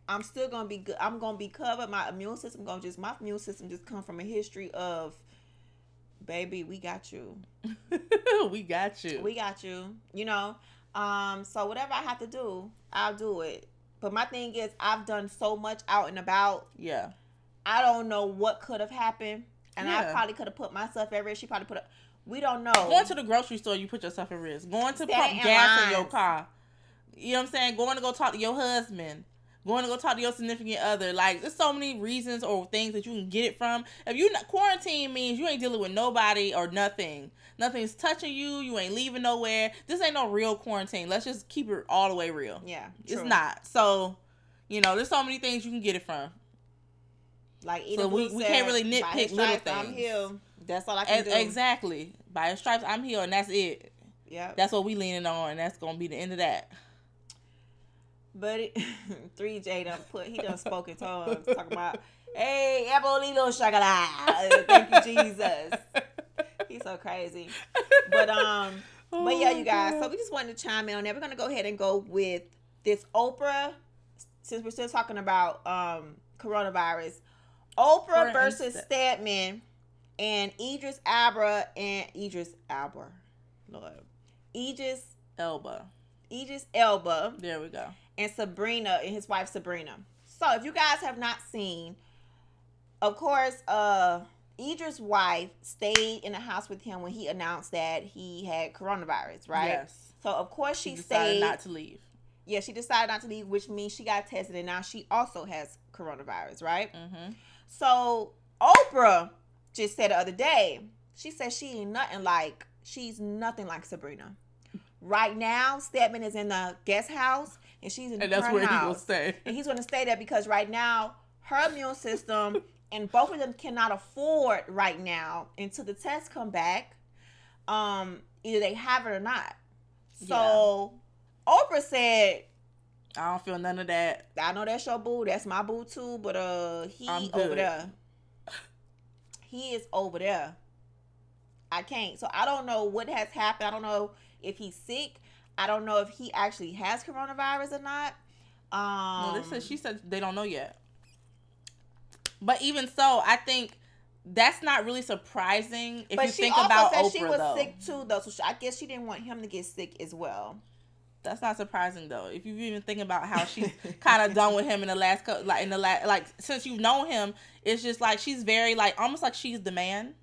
I'm still gonna be good, I'm gonna be covered. My immune system gonna just my immune system just come from a history of, baby, we got you. [LAUGHS]
we got you.
We got you. You know. Um. So whatever I have to do, I'll do it. But my thing is, I've done so much out and about.
yeah.
I don't know what could have happened, and I probably could have put myself at risk. She probably put. A, we don't know.
Going to the grocery store, you put yourself at risk. Going to pump
Standing in
gas in your car. You know what I'm saying? Going to go talk to your husband. Going to go talk to your significant other. Like, there's so many reasons or things that you can get it from. If you not quarantine means you ain't dealing with nobody or nothing. Nothing's touching you. You ain't leaving nowhere. This ain't no real quarantine. Let's just keep it all the way real.
yeah,
It's not. So, you know, there's so many things you can get it from.
Like
So we- we
said,
can't really nitpick little
stripes, I'm
things."
healed. That's all I can
Ex-
do.
exactly. By his stripes, I'm healed, and that's it.
Yeah.
That's what we leaning on, and that's gonna be the end of that.
But [LAUGHS] three J done put he done spoke in tongues talking about hey Abolito Shagala. Thank you Jesus. He's so crazy. But um but yeah you guys. So we just wanted to chime in on that. We're gonna go ahead and go with this Oprah since we're still talking about um coronavirus. Oprah versus Stedman and Idris Abra and Idris Abra. Lord. Idris
Elba.
Idris Elba
There we go.
And Sabrina and his wife Sabrina. So if you guys have not seen, of course, uh Idris' wife stayed in the house with him when he announced that he had coronavirus, right?
Yes.
So of course
She
she,
decided
stayed.
not to leave.
yeah, she decided not to leave, which means she got tested and now she also has coronavirus, right?
Mm-hmm.
So Oprah just said the other day, she said she ain't nothing like she's nothing like Sabrina. Right now, Stedman is in the guest house and she's in
And that's
her
where he
house.
will stay.
And he's going to stay there because right now, her immune system [LAUGHS] and both of them cannot afford right now until the tests come back. Um, either they have it or not. So Oprah said,
I don't feel none of that.
I know that's your boo, that's my boo too, but uh he over there. He is over there. I can't. So I don't know what has happened. I don't know if he's sick. I don't know if he actually has coronavirus or not. Um
No, this is she said they don't know yet. But even so, I think that's not really surprising if you think about Oprah
she was
though.
sick too, though. So she, I guess she didn't want him to get sick as well.
That's not surprising though. If you even think about how she's kind of done with him in the last couple, like in the last, like since you've known him, it's just like she's very like almost like she's the man.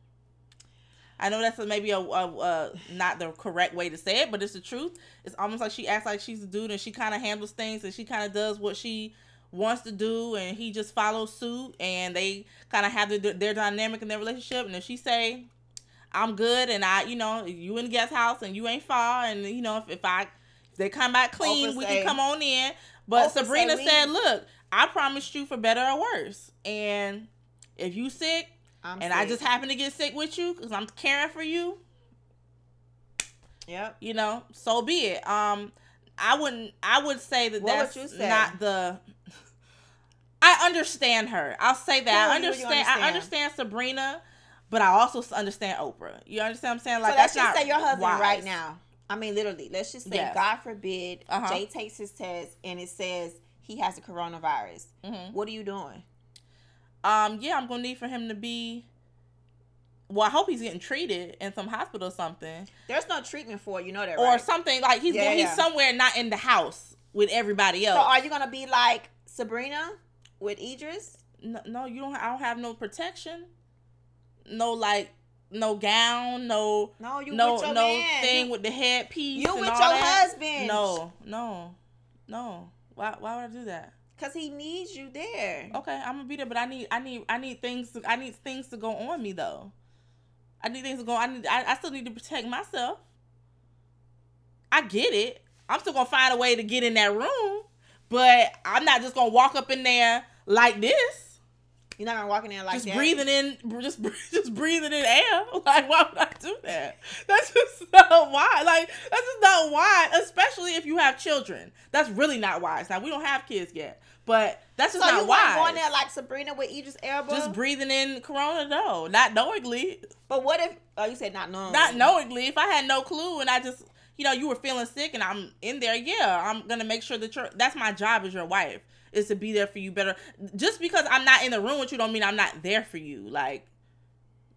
I know that's maybe a, a, a not the correct way to say it, but it's the truth. It's almost like she acts like she's a dude, and she kind of handles things, and she kind of does what she wants to do, and he just follows suit, and they kind of have their, their dynamic in their relationship. And if she say, "I'm good," and I, you know, you in the guest house, and you ain't far, and you know, if, if I if they come back clean,
Oprah
we
say-
can come on in. But
Oprah
Sabrina said, "Look, I promised you for better or worse, and if you sick."
I'm
and I just happen to get sick with you because I'm caring for you,
Yep.
you know, so be it. Um, I wouldn't. I would say that
What
that's
say?
not the. [LAUGHS] I understand her. I'll say that. I
Who would you
understand, I
understand?
understand Sabrina, but I also understand Oprah. You understand what I'm saying? Like
so let's
that's
just say your husband
wise.
right now. I mean, literally. Let's just say,
Yes.
God forbid,
Uh-huh.
Jay takes his test and it says he has the coronavirus.
Mhm.
What are you doing?
Um, yeah, I'm gonna need for him to be. Well, I hope he's getting treated in some hospital or something,
There's no treatment for it. You know that,
or something like he's
Yeah,
going, he's somewhere not in the house with everybody else.
So are you gonna be like Sabrina with Idris?
no, no, you don't. I don't have no protection. No, like no gown, no,
No, you
no,
with your
no
man.
thing with the headpiece.
you with your
that.
husband.
No, no, no. Why? Why would I do that?
Cause he needs you there.
Okay, I'm gonna be there, but I need, I need, I need things. To, I need things to go on me though. I need things to go. I need. I, I still need to protect myself. I get it. I'm still gonna find a way to get in that room, but I'm not just gonna walk up in there like this.
You're not gonna walk in there like
just
that.
breathing in, just [LAUGHS] just breathing in air. [LAUGHS] Like, why would I do that? That's just [LAUGHS] not wise. Like that's just not wise, especially if you have children. That's really not wise. Now we don't have kids yet, but that's just
So
not
you
wise.
going there like Sabrina with Idris Elba.
just breathing in Corona, no, not knowingly,
but what if? Oh, you said not knowing.
not knowingly. If I had no clue and I just, you know, you were feeling sick and I'm in there, yeah, I'm gonna make sure that you're. That's my job as your wife is to be there for you better. Just because I'm not in the room with you, don't mean I'm not there for you. Like,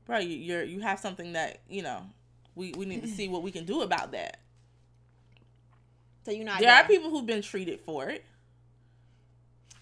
bro, you, you're you have something that you know. We, we need to see what we can do about that.
So you're not.
There
there.
are people who've been treated for it.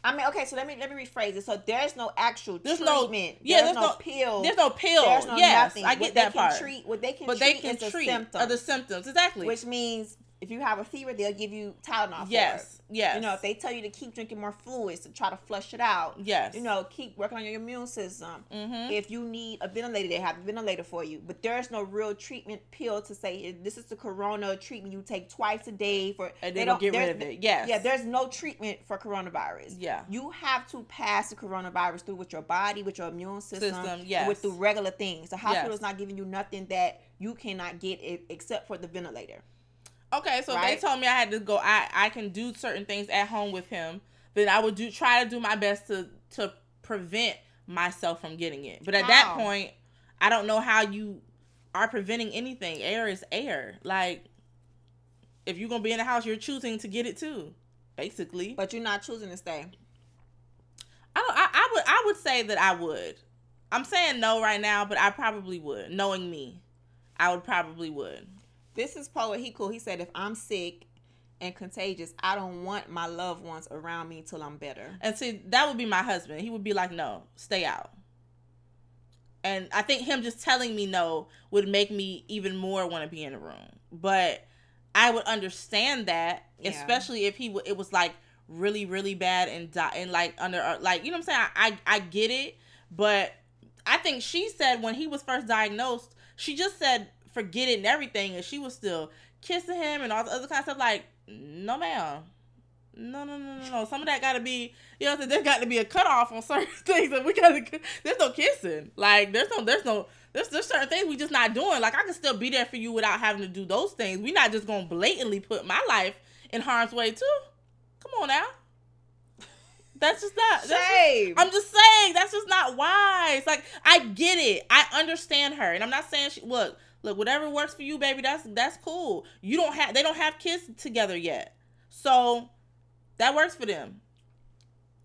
I mean, okay. So let me let me rephrase it. So there's no actual
There's no-
treatment.
yeah,
there's,
there's
no,
no-
pill.
There's no pill.
There's no
yes,
nothing.
I get
what
that
they can
part.
Treat, what they can
but
treat
they can
is the
treat
symptoms,
the symptoms exactly.
which means if you have a fever, they'll give you Tylenol. For
yes,
it.
yes.
You know, if they tell you to keep drinking more fluids to try to flush it out.
yes,
You know, keep working on your immune system.
hmm
If you need a ventilator, they have a ventilator for you. But there's no real treatment pill to say this is the corona treatment you take twice a day for.
and
they
they don't get rid of it. Yes,
Yeah, there's no treatment for coronavirus.
yeah,
You have to pass the coronavirus through with your body, with your immune system,
System, yes.
with through regular things. The hospital
Yes.
is not giving you nothing that you cannot get it, except for the ventilator.
Okay, so
Right?
they told me I had to go. I I can do certain things at home with him. Then I would do try to do my best to to prevent myself from getting it. But at that point, I don't know how you are preventing anything. Air is air. Like if you're gonna be in the house, you're choosing to get it too. Basically,
But you're not choosing to stay.
I don't. I, I would. I would say that I would. I'm saying no right now, but I probably would. Knowing me, I would probably would.
This is. He cool. He said, if I'm sick and contagious, I don't want my loved ones around me till I'm better.
And see, that would be my husband. He would be like, "No, stay out." And I think him just telling me no would make me even more want to be in the room. But I would understand that,
Yeah.
especially if he w- it was like really really bad and di- and like under uh, like you know what I'm saying. I, I I get it, but I think she said when he was first diagnosed, she just said forget it and everything, and she was still kissing him and all the other kind of stuff. Like, no, ma'am. No, no, no, no, no. Some of that got to be, you know, there's got to be a cutoff on certain [LAUGHS] things that we got to. There's no kissing. Like, there's no, there's no, there's there's certain things we just not doing. Like, I can still be there for you without having to do those things. We not just gonna blatantly put my life in harm's way too. Come on now. That's just not. That's just, I'm just saying that's just not wise. Like I get it. I understand her, and I'm not saying she look look whatever works for you, baby. That's that's cool. You don't have they don't have kids together yet, so that works for them.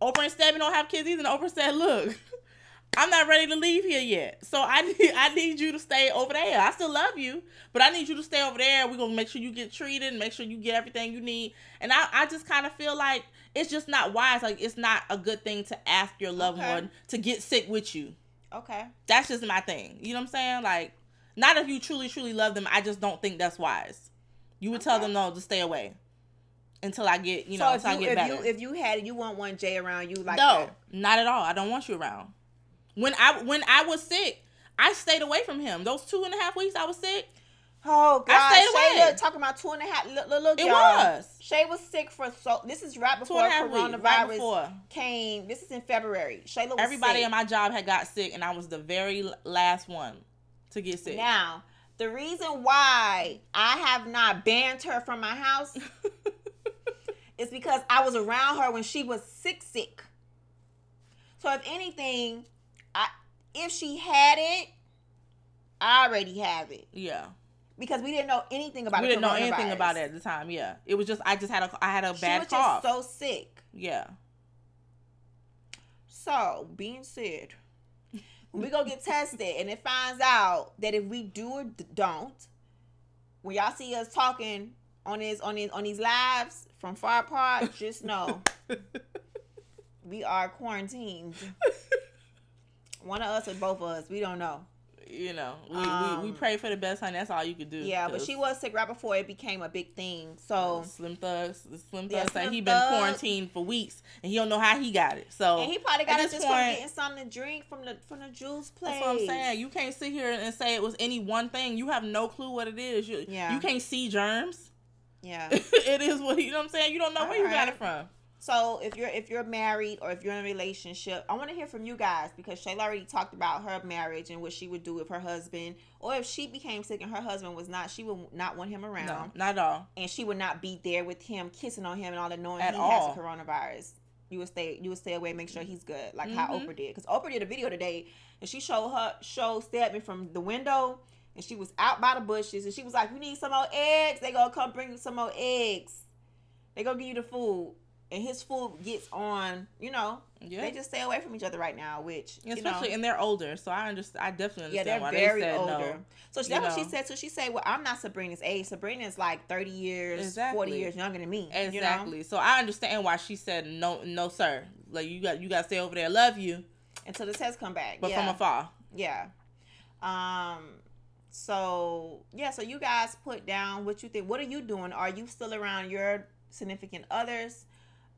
Oprah and Stebby don't have kids either. And Oprah said, "Look, [LAUGHS] I'm not ready to leave here yet, so I need [LAUGHS] I need you to stay over there. I still love you, but I need you to stay over there. We're gonna make sure you get treated, and make sure you get everything you need. And I I just kind of feel like it's just not wise. Like it's not a good thing to ask your loved
Okay.
one to get sick with you.
okay.
That's just my thing. You know what I'm saying? Like, not if you truly truly love them. I just don't think that's wise. You would tell them no to stay away until I get you know
so if
until
you,
I get
if
better.
you if you had you want one J around you like
no,
that.
not at all. I don't want you around. When I when I was sick, I stayed away from him. Those two and a half weeks I was sick,
Oh God,
I stayed
Shay
away.
look, talking about two and a half. Look, look, look
it
y'all.
was
Shay was sick for so. This is right before
and a half
coronavirus
weeks right before.
came. This is in February. Shayla was
Everybody
sick.
in my job had got sick, and I was the very last one to get sick.
Now, the reason why I have not banned her from my house [LAUGHS] is because I was around her when she was sick, sick. So if anything, I if she had it, I already have it
yeah,
because we didn't know anything about.
It.
We
didn't know anything about it at the time. Yeah, it was just I just had a I had a
She
bad
was
cough.
so sick.
yeah,
So, being said, we go get tested and it finds out that if we do or don't, when y'all see us talking on his on his on these lives from far apart, just know [LAUGHS] we are quarantined. One of us or both of us, we don't know.
You know, we,
Um,
we we pray for the best, honey. That's all you could do.
Yeah, but she was sick right before it became a big thing. So
Slim Thugs, Slim
Yeah,
Thugs, say
Slim
he been quarantined for weeks and he don't know how he got it. So
and he probably got
it
just from getting something to drink from the from the juice place.
That's what I'm saying. You can't sit here and say it was any one thing. You have no clue what it is. You,
Yeah.
you can't see germs.
Yeah. [LAUGHS]
it is what you know what I'm saying. You don't know where you got it from.
So if you're if you're married or if you're in a relationship, I want to hear from you guys because Shayla already talked about her marriage and what she would do if her husband or if she became sick and her husband was not, she would not want him around.
No, not at all.
And she would not be there with him, kissing on him and all that, knowing
At
he
all.
has coronavirus. You would stay. You would stay away, make sure he's good, like how
Mhm.
Oprah did. Because Oprah did a video today, and she showed her showed Stedman from the window, and she was out by the bushes, and she was like, "You need some more eggs? They gonna come bring you some more eggs. They gonna give you the food." And his food gets on. You know,
Yeah.
they just stay away from each other right now. Which you
Especially
know,
and they're older, so I understand. I definitely
yeah,
understand
they're
why
very
they said
older.
no.
So that's
you
what she said. So she said, "Well, I'm not Sabrina's age. Sabrina's like 30 years, 40
Exactly.
years younger than me.
Exactly.
You know?
So I understand why she said no, no, sir. Like you got you got to stay over there. Love you,
Until the test come back.
but
yeah.
from afar.
Yeah. Um. So yeah. So you guys put down what you think. What are you doing? Are you still around your significant others?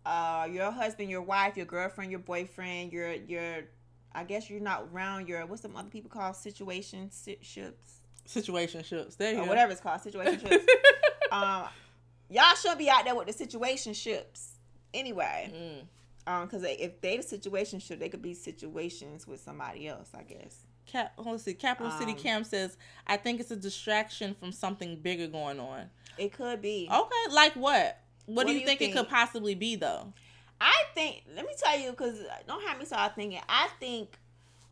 Uh, your husband, your wife, your girlfriend, your boyfriend, your your. I guess you're not around your what's some other people call situationships
Situationships. There you
or
go.
whatever it's called situationships. [LAUGHS] um, y'all should be out there with the situationships anyway.
Mm.
Um, because if they the situationship, they could be situations with somebody else. I guess.
Cap, let's see. Capital City
Um,
Cam says, "I think it's a distraction from something bigger going on."
It could be.
Okay, like what? What, do you, think, it could possibly be though?
I think. Let me tell you, because don't have me start thinking. I think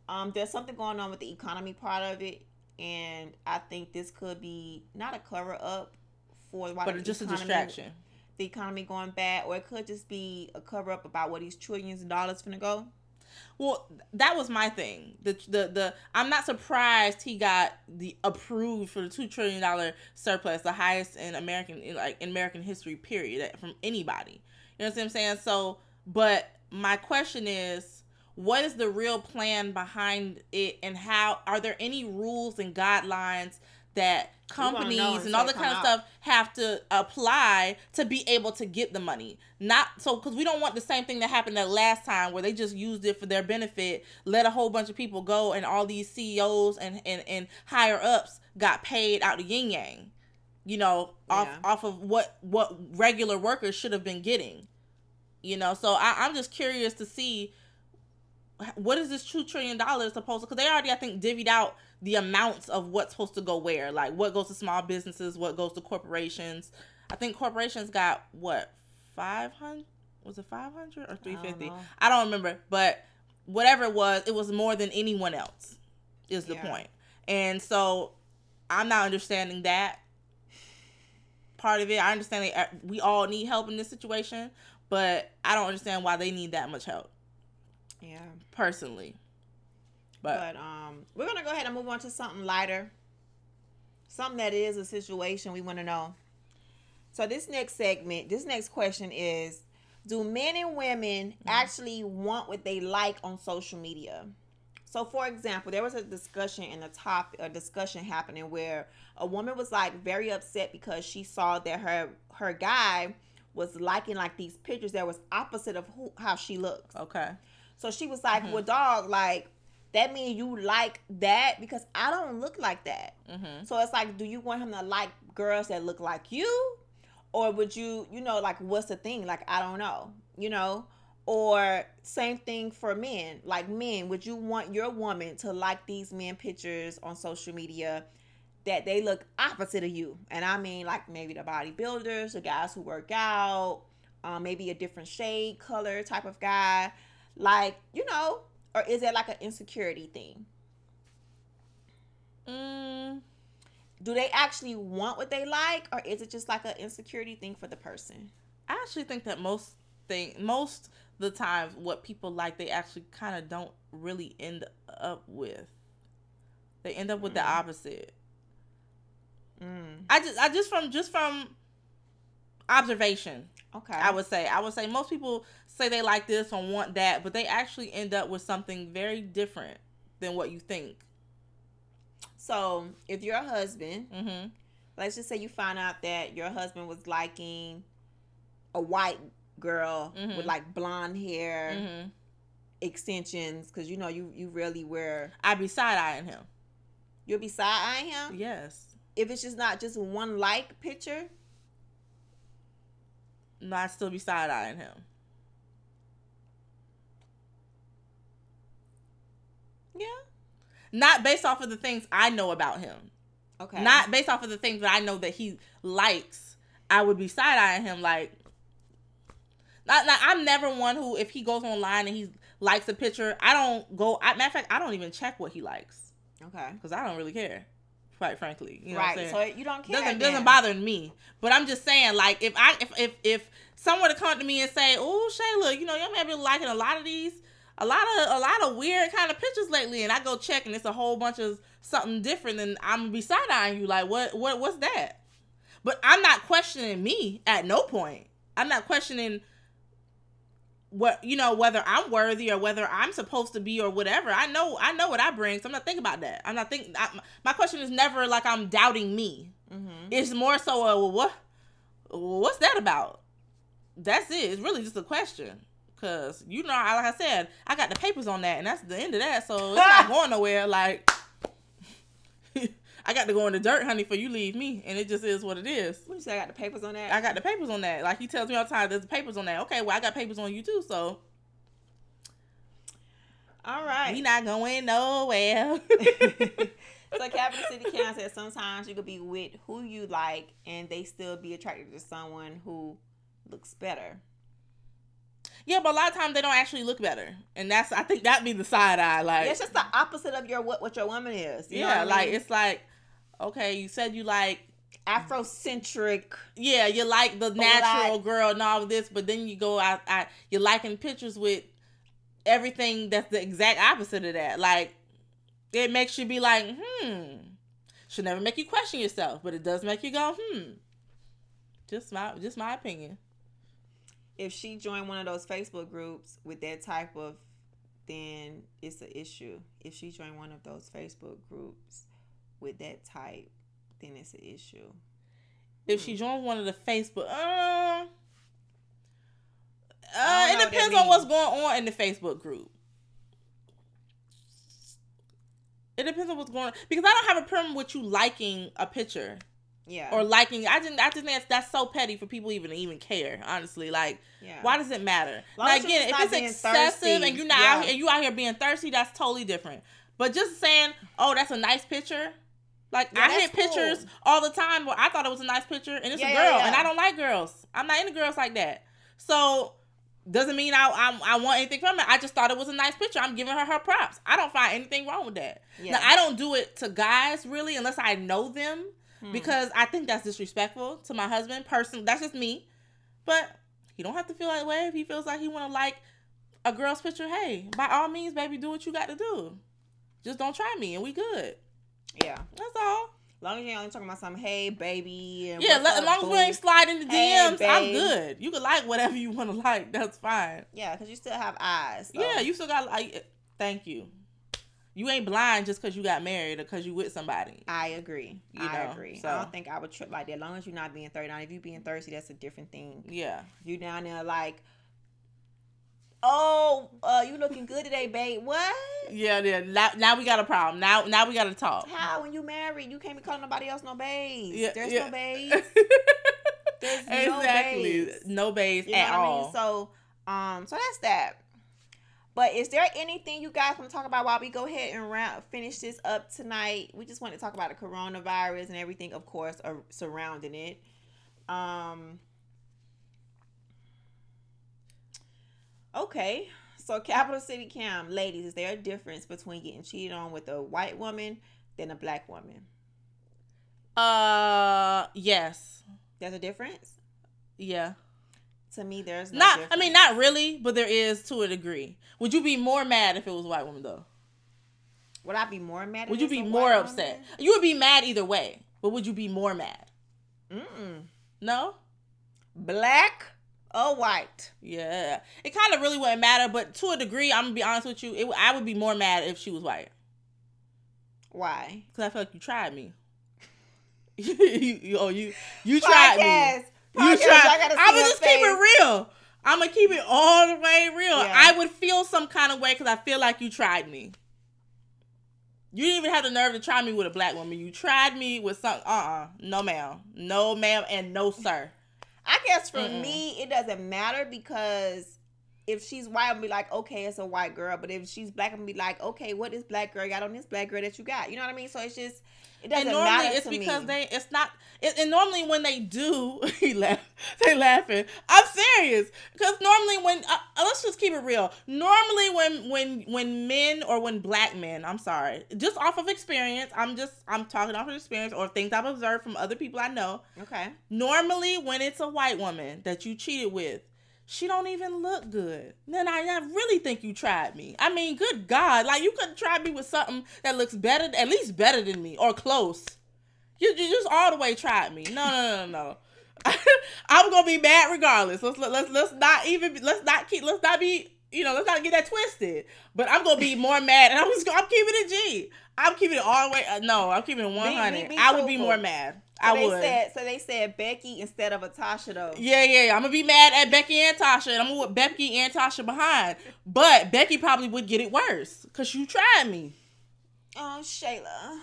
um, there's something going on with the economy part of it, and I think this could be not a cover up for why
But just a
economy-
distraction.
The economy going bad, or it could just be a cover up about where these trillions of dollars finna go.
Well, that was my thing. The the the I'm not surprised he got the approved for the two trillion dollar surplus, the highest in American in like in American history period eh, from anybody. You know what I'm saying? So, but my question is, what is the real plan behind it, and how are there any rules and guidelines that companies and all the kind of
out.
stuff have to apply to be able to get the money. Not so because we don't want the same thing that happened that last time where they just used it for their benefit, let a whole bunch of people go, and all these CEOs and and, and higher ups got paid out the yin yang. You know, off
Yeah.
off of what what regular workers should have been getting. You know, so I, I'm just curious to see what is this two trillion dollars supposed to because they already i think divvied out the amounts of what's supposed to go where like what goes to small businesses what goes to corporations i think corporations got what 500 was it 500 or 350
know.
I don't remember but whatever it was it was more than anyone else is the
Yeah.
point and so i'm not understanding that part of it i understand that uh, we all need help in this situation but i don't understand why they need that much help
Yeah.
personally. But,
But um, we're gonna go ahead and move on to something lighter, something that is a situation we want to know. So this next segment, this next question is: Do men and women actually want what they like on social media? So, for example, there was a discussion in the top, a discussion happening where a woman was like very upset because she saw that her her guy was liking like these pictures that was opposite of who, how she looks.
okay.
So she was like, "Well, dog, like that means you like that because I don't look like that."
Mm-hmm.
So it's like, do you want him to like girls that look like you, or would you, you know, like what's the thing? Like I don't know, you know. Or same thing for men. Like men, would you want your woman to like these men pictures on social media that they look opposite of you? And I mean like maybe the bodybuilders, the guys who work out, um, maybe a different shade, color type of guy. Like, you know, or is it like an insecurity thing?
Mm,
Do they actually want what they like, or is it just like an insecurity thing for the person?
I actually think that most thing, most the times, what people like, they actually kind of don't really end up with. They end up with the opposite.
Mm,
I just, I just from just from observation,
okay.
I would say, I would say most people say they like this or want that, but they actually end up with something very different than what you think.
So, if your husband,
Mm-hmm.
let's just say you find out that your husband was liking a white girl
Mhm.
with like blonde hair,
Mm-hmm.
extensions, because you know you you really wear.
I'd be side eyeing him.
You'll be side eyeing him
Yes.
if it's just not just one like picture.
No, I'd still be side eyeing him.
Yeah.
Not based off of the things I know about him.
Okay.
Not based off of the things that I know that he likes. I would be side eyeing him like. Not, not, I'm never one who, if he goes online and he likes a picture, I don't go. I, matter of fact, I don't even check what he likes
Okay.
because I don't really care, quite frankly. You know
right.
what I'm
So you don't care.
doesn't
then.
doesn't bother me. But I'm just saying, like, if I if if if someone to come to me and say, "Oh, Shayla, you know, your man been liking a lot of these, a lot of a lot of weird kind of pictures lately," and I go check and it's a whole bunch of something different, and I'm gonna be side eyeing you, like, what what what's that? But I'm not questioning me at no point. I'm not questioning what you know whether I'm worthy or whether I'm supposed to be or whatever. I know I know what I bring, so I'm not thinking about that. I'm not thinking. I, my question is never like I'm doubting me.
Mhm.
It's more so a well, what what's that about? That's it. It's really just a question. Cause you know, like I said, I got the papers on that, and that's the end of that. So it's [LAUGHS] not going nowhere. Like [LAUGHS] I got to go in the dirt, honey, for you leave me, and it just is what it is.
What you say? I got the papers on that.
I got the papers on that. Like he tells me all the time, there's papers on that. Okay, well I got papers on you too, so
All right.
we not going nowhere. [LAUGHS]
so Capital City Council said sometimes you could be with who you like and they still be attracted to someone who looks better.
Yeah, but a lot of times they don't actually look better, and that's I think that'd be the side eye. Like
Yeah, it's just the opposite of your what what your woman is. You know
yeah, like
mean?
it's like okay, you said you like
Afrocentric.
yeah, you like the natural girl and all of this, but then you go out, out you're liking pictures with everything that's the exact opposite of that. Like it makes you be like, hmm. Should never make you question yourself, but it does make you go, hmm. Just my just my opinion.
If she joined one of those Facebook groups with that type of, then it's an issue. If she joined one of those Facebook groups with that type, then it's an issue.
If she joined one of the Facebook, uh, uh, it
know what that
depends on what's going on in the Facebook group. It depends on what's going on because I don't have a problem with you liking a picture
Yeah.
or liking. I just I just think that's, that's so petty for people even to even care. Honestly, like
yeah.
why does it matter?
Long
Like again, if it's excessive
thirsty.
and you're not out here, and you out here being thirsty, that's totally different. But just saying, oh, that's a nice picture. Like
Yeah,
I hit pictures
cool.
all the time where I thought it was a nice picture and it's
Yeah,
a girl
yeah.
and I don't like girls. I'm not into girls like that. So doesn't mean I, I I want anything from it. I just thought it was a nice picture. I'm giving her her props. I don't find anything wrong with that.
Yeah.
Now I don't do it to guys really unless I know them
Hmm.
because I think that's disrespectful to my husband. Person, that's just me. But he don't have to feel that way if he feels like he want to like a girl's picture. Hey, by all means, baby, do what you got to do. Just don't try me, and we good.
yeah.
That's all.
As long as you ain't talking about some hey baby and
Yeah, let, as long as we ain't sliding the
Hey,
DMs, I'm good. You can like whatever you want to like. That's fine.
Yeah, because you still have eyes. so-
Yeah, you still got like. Thank you. You ain't blind just because you got married or because you with somebody.
I agree.
You
I
know,
agree.
so-
I don't think I would trip like that. As long as you're not being thirsty. Now, if you being thirsty, that's a different thing.
Yeah.
You down there like, oh, uh, you looking good today, babe. What?
Yeah, yeah. Now, now we got a problem. Now, now we got to talk.
How when you married, you can't be calling nobody else no babes.
Yeah,
There's
yeah.
no babes. [LAUGHS] There's no
exactly. No babes
You know
at
what
all.
I mean? So, um, so that's that. But is there anything you guys want to talk about while we go ahead and round, finish this up tonight? We just want to talk about the coronavirus and everything, of course, uh, surrounding it. Um. Okay, so Capital City Cam, ladies, is there a difference between getting cheated on with a white woman than a black woman?
Uh, yes.
There's a difference.
Yeah.
To me, there's no
not. I mean, not really, but there is to a degree. Would you be more mad if it was a white woman though?
Would I be more mad? if
Would you be more upset? You would be mad either way, but would you be more mad?
Mm-mm.
No.
Black or white?
Yeah. It kind of really wouldn't matter, but to a degree, I'm gonna be honest with you. It, I would be more mad if she was white
Why?
because I feel like you tried me. [LAUGHS] you, you, oh, you, you tried me.
Podcast.
You try.
I gotta see
I'm gonna just keep it real. I'm gonna keep it all the way real.
Yeah.
I would feel some kind of way because I feel like you tried me. You didn't even have the nerve to try me with a black woman. You tried me with some. Uh uh No ma'am. No ma'am and no sir.
I guess for
Mm-mm.
me, it doesn't matter because if she's white, I'm be like, okay, it's a white girl. But if she's black, I'm be like, okay, what is black girl got on this black girl that you got? You know what I mean? So it's just it doesn't
and normally
matter
it's because
me.
they it's not it, and normally when they do [LAUGHS] he laugh they laughing i'm serious because normally when uh, uh, let's just keep it real normally when when when men or when black men i'm sorry just off of experience i'm just i'm talking off of experience or things i've observed from other people i know
okay.
normally when it's a white woman that you cheated with she don't even look good. Then I, I really think you tried me. I mean, good God, like you could try me with something that looks better, at least better than me or close. You, you just all the way tried me. No, no, no, no. no. [LAUGHS] I'm gonna be mad regardless. Let's let's let's not even let's not keep let's not be you know let's not get that twisted. But I'm gonna be more mad, and I'm just I'm keeping it G. I'm keeping it all the way. Uh, no, I'm keeping it 100.
be
I would be more mad.
So
I
they
would.
said so they said Becky instead of Atasha though.
Yeah, yeah, yeah. I'm gonna be mad at Becky and Tasha, and I'm gonna put Becky and Tasha behind. But Becky probably would get it worse because you tried me.
Oh, Shayla.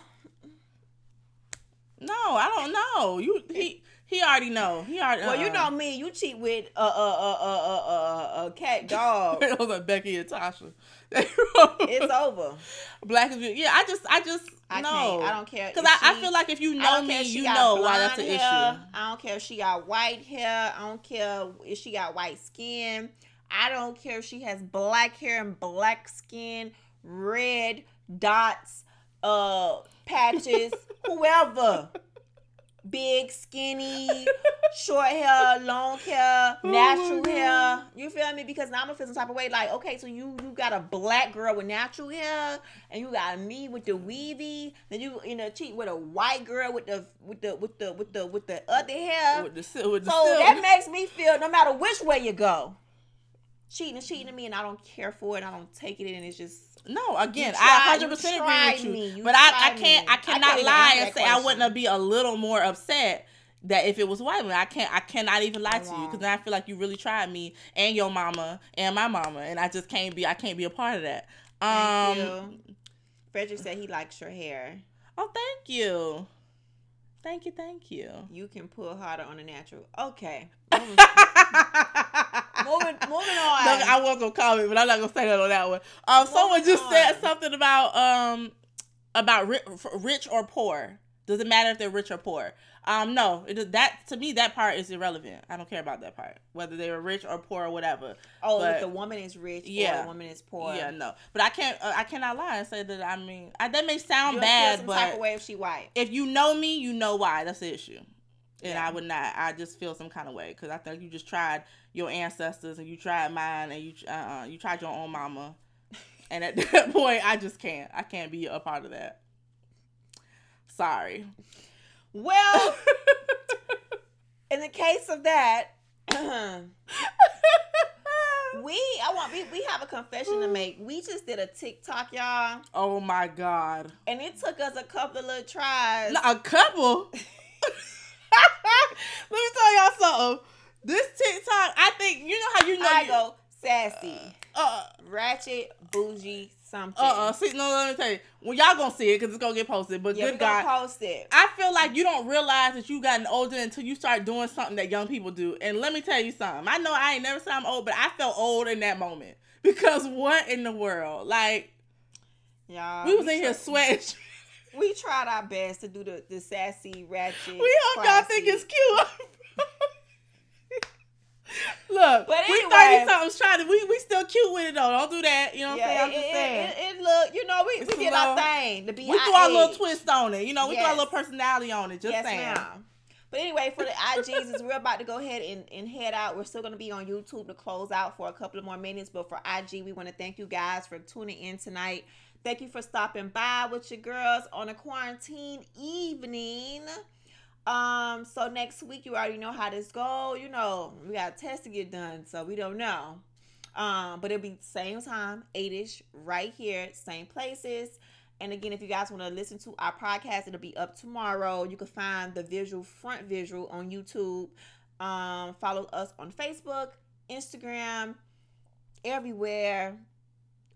No, I don't know. You he he already know. He already.
Well, you
uh-uh.
know me. You cheat with a a a a a a, a cat [LAUGHS] dog.
it was like Becky and Tasha. [LAUGHS]
it's over.
Black is beautiful. yeah. I just I just
I
no.
can't. I don't care.
Because I, I feel like if you know me, you know why that's an
blonde
issue.
I don't care if she got white hair. I don't care if she got white skin. I don't care if she has black hair and black skin, red dots, uh, patches, [LAUGHS] whoever. Big, skinny, short hair, long hair,
Oh
natural
God.
hair. You feel me? Because now I'm gonna feel some type of way. Like, okay, so you you got a black girl with natural hair, and you got me with the weavy. Then you you know cheat with a white girl with the with the with the with the with the other hair.
With the, with the
So
silk.
that makes me feel no matter which way you go, cheating is cheating to me, and I don't care for it. I don't take it, and it's just
No, again, I
100
percent agree with you.
me. You
but I, I can't
me.
I
I
cannot
can't
lie and say I wouldn't
question.
be a little more upset that if it was white women. I can't I cannot even lie to you because then I feel like you really tried me and your mama and my mama and I just can't be I can't be a part of that.
Thank
Um
you. Frederick said he likes your hair.
oh thank you. Thank you, thank you.
You can pull harder on the natural. Okay. [LAUGHS]
moving, [LAUGHS]
on.
No, I was gonna comment, but I'm not gonna say that on that one. Um, someone just said something about um about rich, rich or poor. Does it matter if they're rich or poor? Um, no. It, that to me, that part is irrelevant. I don't care about that part, whether they were rich or poor or whatever.
oh,
but-
if the woman is rich
Yeah.
or the woman is poor.
Yeah, no. But I can't. Uh, I cannot lie and say that. I mean, I, that may sound
You'll
bad,
some type
but
of way if she white.
if you know me, you know why. That's the issue. And
Yeah.
I would not. I just feel some kind of way because I think you just tried your ancestors and you tried mine and you uh, you tried your own mama. And at [LAUGHS] that point, I just can't. I can't be a part of that. Sorry.
Well, [LAUGHS] in the case of that, [CLEARS THROAT] we I want we, we have a confession to make. We just did a TikTok, y'all,
oh my god.
and it took us a couple of little tries.
A couple. [LAUGHS] Let me tell y'all something. This TikTok, I think you know how you know.
I
you-
go sassy,
Uh,
ratchet, bougie, something.
uh, uh. See, no, let me tell you. Well, y'all gonna see it because it's gonna get posted. But
yeah,
good God,
gonna post it.
I feel like you don't realize that you gotten older until you start doing something that young people do. And let me tell you something. I know I ain't never said I'm old, but I felt old in that moment [LAUGHS] because what in the world? Like
Y'all,
we was in here sweating. [LAUGHS]
We tried our best to do the, the sassy, ratchet.
We hope y'all think
classy.
it's cute. [LAUGHS] [LAUGHS] Look,
But
we
anyway.
thirty somethings trying to. We we still cute with it though. Don't do that. You know what
Yeah,
I'm
it,
saying? I'm just
it,
saying.
it, it, look, you know, we,
It's
we did our thing. The B
we threw our little twist on it. You know, we threw our little personality on it. Just
yes,
saying.
ma'am. But anyway, for the IGs, we're about to go ahead and, and head out. We're still going to be on YouTube to close out for a couple of more minutes. But for IG, we want to thank you guys for tuning in tonight. Thank you for stopping by with your girls on a quarantine evening. Um, so next week you already know how this go. You know, we got a test to get done, so we don't know. Um, but it'll be same time, eight-ish, right here, same places. And again, if you guys want to listen to our podcast, it'll be up tomorrow. You can find the visual front visual on YouTube. Um, follow us on Facebook, Instagram, everywhere.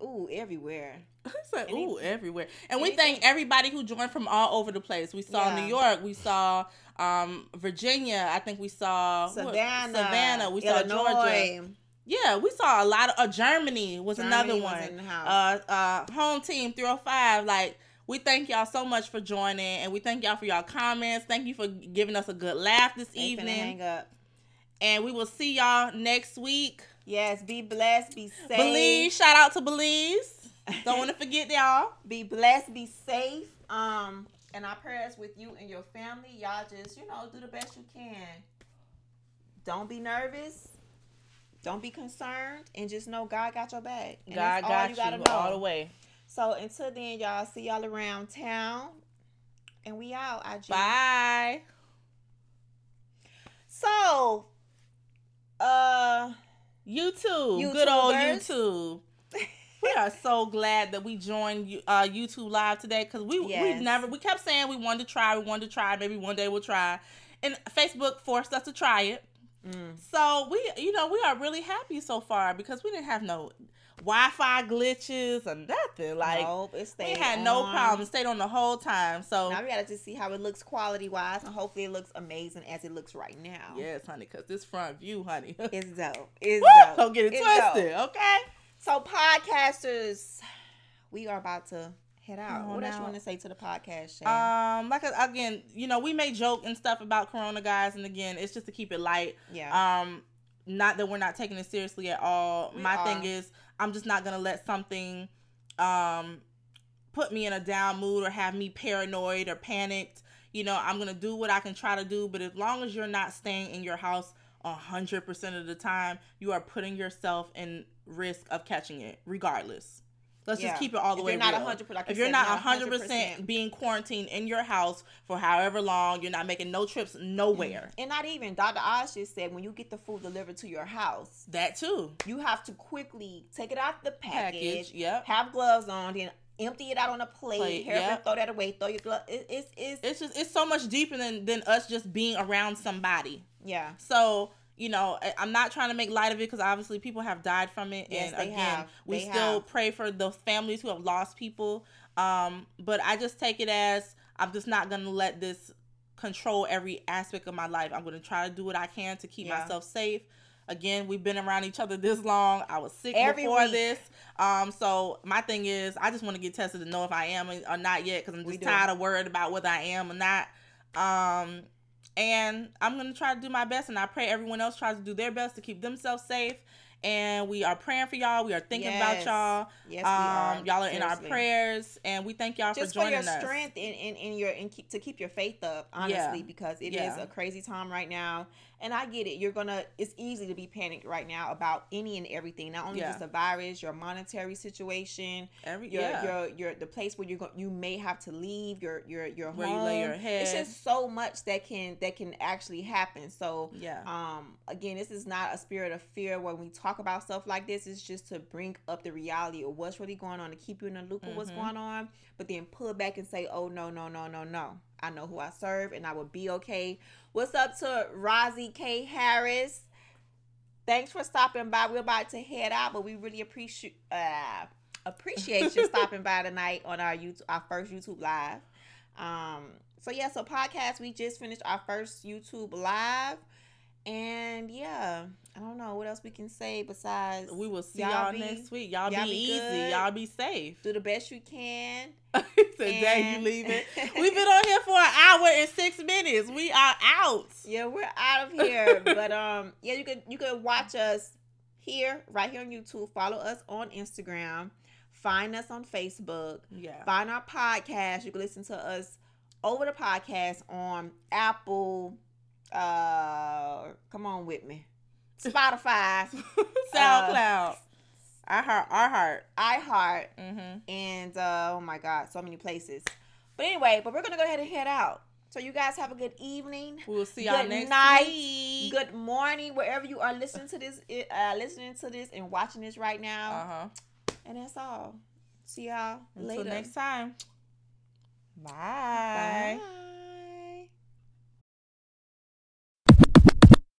Ooh, everywhere. [LAUGHS]
It's like,
Any-
ooh, everywhere. And we thank everybody who joined from all over the place. We saw
Yeah.
New York, we saw um, Virginia, I think we saw what?
Savannah,
Savannah, we saw Georgia. Yeah, we saw a lot of uh, Germany was
Germany
another
was
one.
house.
Uh, uh, home team 305. Like we thank y'all so much for joining, and we thank y'all for y'all comments. Thank you for giving us a good laugh this
finna
evening,
hang up.
and we will see y'all next week.
Yes, be blessed, be safe.
Belize, shout out to Belize. Don't want to [LAUGHS] forget y'all.
be blessed, be safe. Um, and our prayers with you and your family. Y'all just, you know, do the best you can. Don't be nervous. Don't be concerned, and just know God got your back. And
God
that's all
got you,
gotta know.
all the way.
So until then, y'all see y'all around town, and we out. IG.
Bye.
So,
YouTube, good old YouTube. [LAUGHS] we are so glad that we joined you- uh, YouTube live today because we we never we kept saying we wanted to try, we wanted to try, maybe one day we'll try, and Facebook forced us to try it.
mm,
So we, you know, we are really happy so far because we didn't have no Wi-Fi glitches or nothing. Like
nope, it
we had no
on.
problem, stayed on the whole time. So
Now we gotta just see how it looks quality wise, and hopefully it looks amazing as it looks right now.
yes, honey, because this front view, honey, [LAUGHS]
It's dope. It's
Woo!
dope.
don't get it
It's
twisted,
dope.
okay?
So podcasters, we are about to head out. What else you want to say to the podcast?
Um, like again, you know, we may joke and stuff about Corona, guys, and again, it's just to keep it light.
yeah.
Um, not that we're not taking it seriously at all.
We
My
are.
thing is, I'm just not gonna let something, um, put me in a down mood or have me paranoid or panicked. You know, I'm gonna do what I can try to do, but as long as you're not staying in your house hundred percent of the time, you are putting yourself in risk of catching it, regardless. Let's
Yeah.
just keep it all the
If
way
you're not
real.
100%, like
if you're not
not
100%
100%.
being quarantined in your house for however long, you're not making no trips nowhere. Mm.
and not even Dr. Oz just said when you get the food delivered to your house,
That too.
you have to quickly take it out the package,
Package, yep.
have gloves on, then empty it out on a plate,
Plate, yep.
throw that away, throw your glove. It, it's it's
It's just it's so much deeper than than us just being around somebody.
yeah.
So you know, I'm not trying to make light of it because obviously people have died from it,
Yes,
and again,
have.
we
They
still
have.
pray for those families who have lost people. Um, but I just take it as I'm just not gonna let this control every aspect of my life. I'm gonna try to do what I can to keep
Yeah.
myself safe. Again, we've been around each other this long. I was sick
Every
before
week.
this. Um, so my thing is, I just want to get tested to know if I am or not yet because I'm just tired of worried about whether I am or not. Um, and I'm gonna try to do my best, and I pray everyone else tries to do their best to keep themselves safe. And we are praying for y'all. We are thinking
Yes.
about y'all.
Yes, we
um,
are.
y'all are in our prayers, and we thank y'all
just
for joining us.
Just for your
us.
strength and, and, and your and keep, to keep your faith up honestly
Yeah.
because it is
Yeah.
a crazy time right now and i get it you're gonna it's easy to be panicked right now about any and everything not only
Yeah.
just the virus your monetary situation
Every
your
yeah,
your your the place where you're going you may have to leave your your your
Where
home
you lay your head.
it's just so much that can that can actually happen so
yeah,
um again this is not a spirit of fear when we talk about stuff like this is just to bring up the reality of what's really going on to keep you in the loop of what's
Mhm.
going on but then pull back and say oh no no no no no. I know who i serve and i will be okay. What's up to Rozzy k. Harris? Thanks for stopping by. We're about to head out but we really appreciate uh appreciate you [LAUGHS] stopping by tonight on our youtube our first youtube live. Um so yeah so podcast we just finished our first youtube live and yeah, I don't know what else we can say besides
we will see
y'all
y'all,
be-
next week. Y'all,
y'all
be,
be
easy.
good.
Y'all be safe.
do the best you can. [LAUGHS]
Today you it. [LAUGHS] We've been on here for an hour and six minutes. We are out.
Yeah, we're out of here. [LAUGHS] but um, yeah, you can you can watch us here, right here on YouTube. Follow us on Instagram. Find us on Facebook.
Yeah.
Find our podcast. You can listen to us over the podcast on Apple. Uh, come on with me. Spotify, [LAUGHS]
SoundCloud. I heart. Our heart.
iHeart,
Mm-hmm.
and uh, oh my god, so many places. But anyway, but we're gonna go ahead and head out. So you guys have a good evening,
We will see y'all
Good
next
night.
week.
good morning, wherever you are listening to this, uh, listening to this and watching this right now.
Uh huh.
And that's all. See y'all
Until
later.
next time. Bye.
Bye.